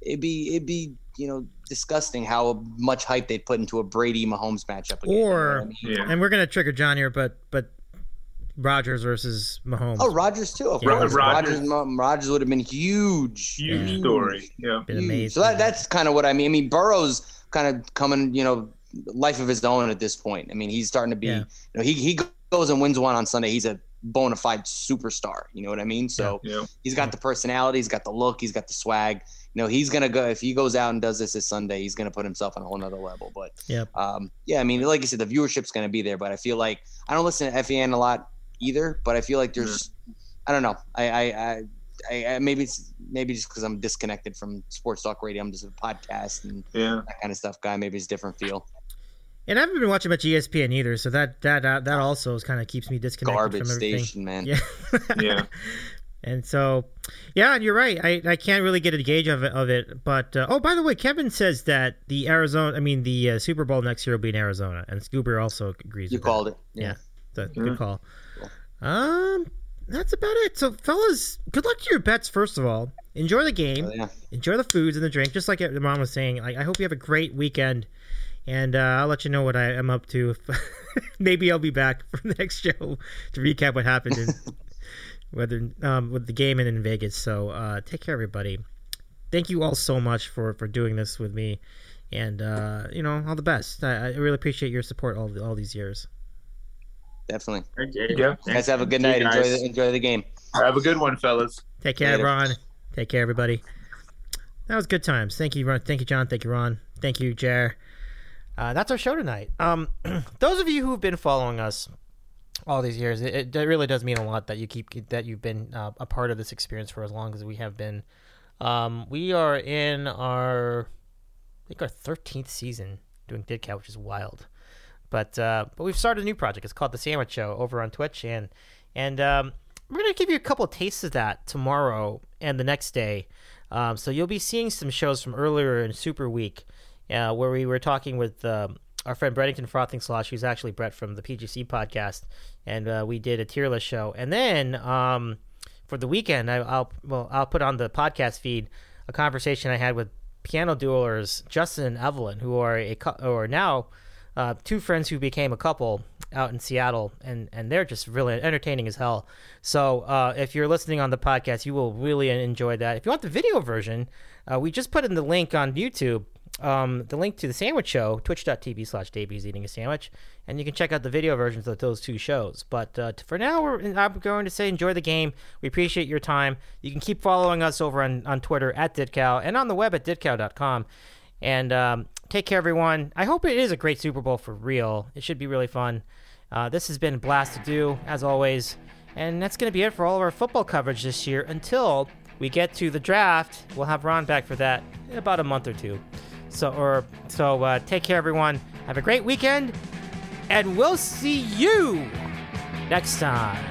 it'd be it'd be you know disgusting how much hype they'd put into a Brady Mahomes matchup. Again, you know I or mean? Yeah. and we're gonna trigger John here, but but Rodgers versus Mahomes. Oh, Rodgers too. Of Yeah. course, Rodgers- Rogers. Rodgers would have been huge. huge Yeah. story. Yeah. been Huge. amazing. So that, that's kind of what I mean. I mean, Burrow's kind of coming, you know, life of his own at this point. I mean, he's starting to be, Yeah. you know, he he goes and wins one on Sunday. He's a bona fide superstar. You know what I mean? So Yeah. he's got the personality, he's got the look, he's got the swag. You know, he's gonna go if he goes out and does this this Sunday, he's gonna put himself on a whole nother level. But Yep. um, yeah, I mean, like I said, the viewership's gonna be there. But I feel like I don't listen to FAN a lot either. But I feel like there's, I don't know, I I, I, I, I maybe it's maybe just because I'm disconnected from sports talk radio. I'm just a podcast and Yeah. that kind of stuff guy. Maybe it's a different feel. And I haven't been watching much ESPN either, so that that that, that also is kind of keeps me disconnected Garbage from everything. station, man. Yeah. *laughs* Yeah. *laughs* And so, yeah, and you're right. I, I can't really get a gauge of it. Of it, but uh, oh, by the way, Kevin says that the Arizona, I mean the uh, Super Bowl next year will be in Arizona, and Scuba also agrees. You with called that. it. Yeah, Yeah. so, Yeah. good call. Um, that's about it. So, fellas, good luck to your bets. First of all, enjoy the game, Oh, yeah. enjoy the foods and the drink. Just like the mom was saying, like, I hope you have a great weekend, and uh, I'll let you know what I am up to. *laughs* Maybe I'll be back for the next show to recap what happened in *laughs* whether um, with the game and in Vegas. So uh, take care, everybody. Thank you all so much for for doing this with me, and uh, you know all the best. I, I really appreciate your support all all these years. Definitely. Okay. Yeah. Guys, have a good night. Enjoy the enjoy the game. Have a good one, fellas. Take care, Later. Ron. Take care, everybody. That was good times. Thank you, Ron. Thank you, John. Thank you, Ron. Thank you, Jer. Uh, that's our show tonight. Um, *clears throat* those of you who've been following us all these years, it, it really does mean a lot that you keep that you've been uh, a part of this experience for as long as we have been. Um, we are in our, I think our thirteenth season doing DITCOW, which is wild. But uh, but we've started a new project. It's called the Sandwich Show over on Twitch, and and um, we're gonna give you a couple of tastes of that tomorrow and the next day. Um, so you'll be seeing some shows from earlier in Super Week, uh, where we were talking with um, our friend Breddington Frothing Slosh, who's actually Brett from the PGC podcast, and uh, we did a tier list show. And then um, for the weekend, I, I'll well I'll put on the podcast feed a conversation I had with piano duelers Justin and Evelyn, who are a or now uh, two friends who became a couple out in Seattle, and and they're just really entertaining as hell. So uh, if you're listening on the podcast, you will really enjoy that. If you want the video version, uh, we just put in the link on YouTube. Um, the link to the sandwich show, twitch.tv slash Davey's eating a sandwich, and you can check out the video versions of those two shows. But uh, for now, I'm going to say enjoy the game. We appreciate your time. You can keep following us over on, on Twitter at DITCOW and on the web at ditcow.com. And um, take care, everyone. I hope it is a great Super Bowl for real. It should be really fun. Uh, this has been a blast to do, as always. And that's going to be it for all of our football coverage this year until we get to the draft. We'll have Ron back for that in about a month or two. So, or so. Uh, take care, everyone. Have a great weekend, and we'll see you next time.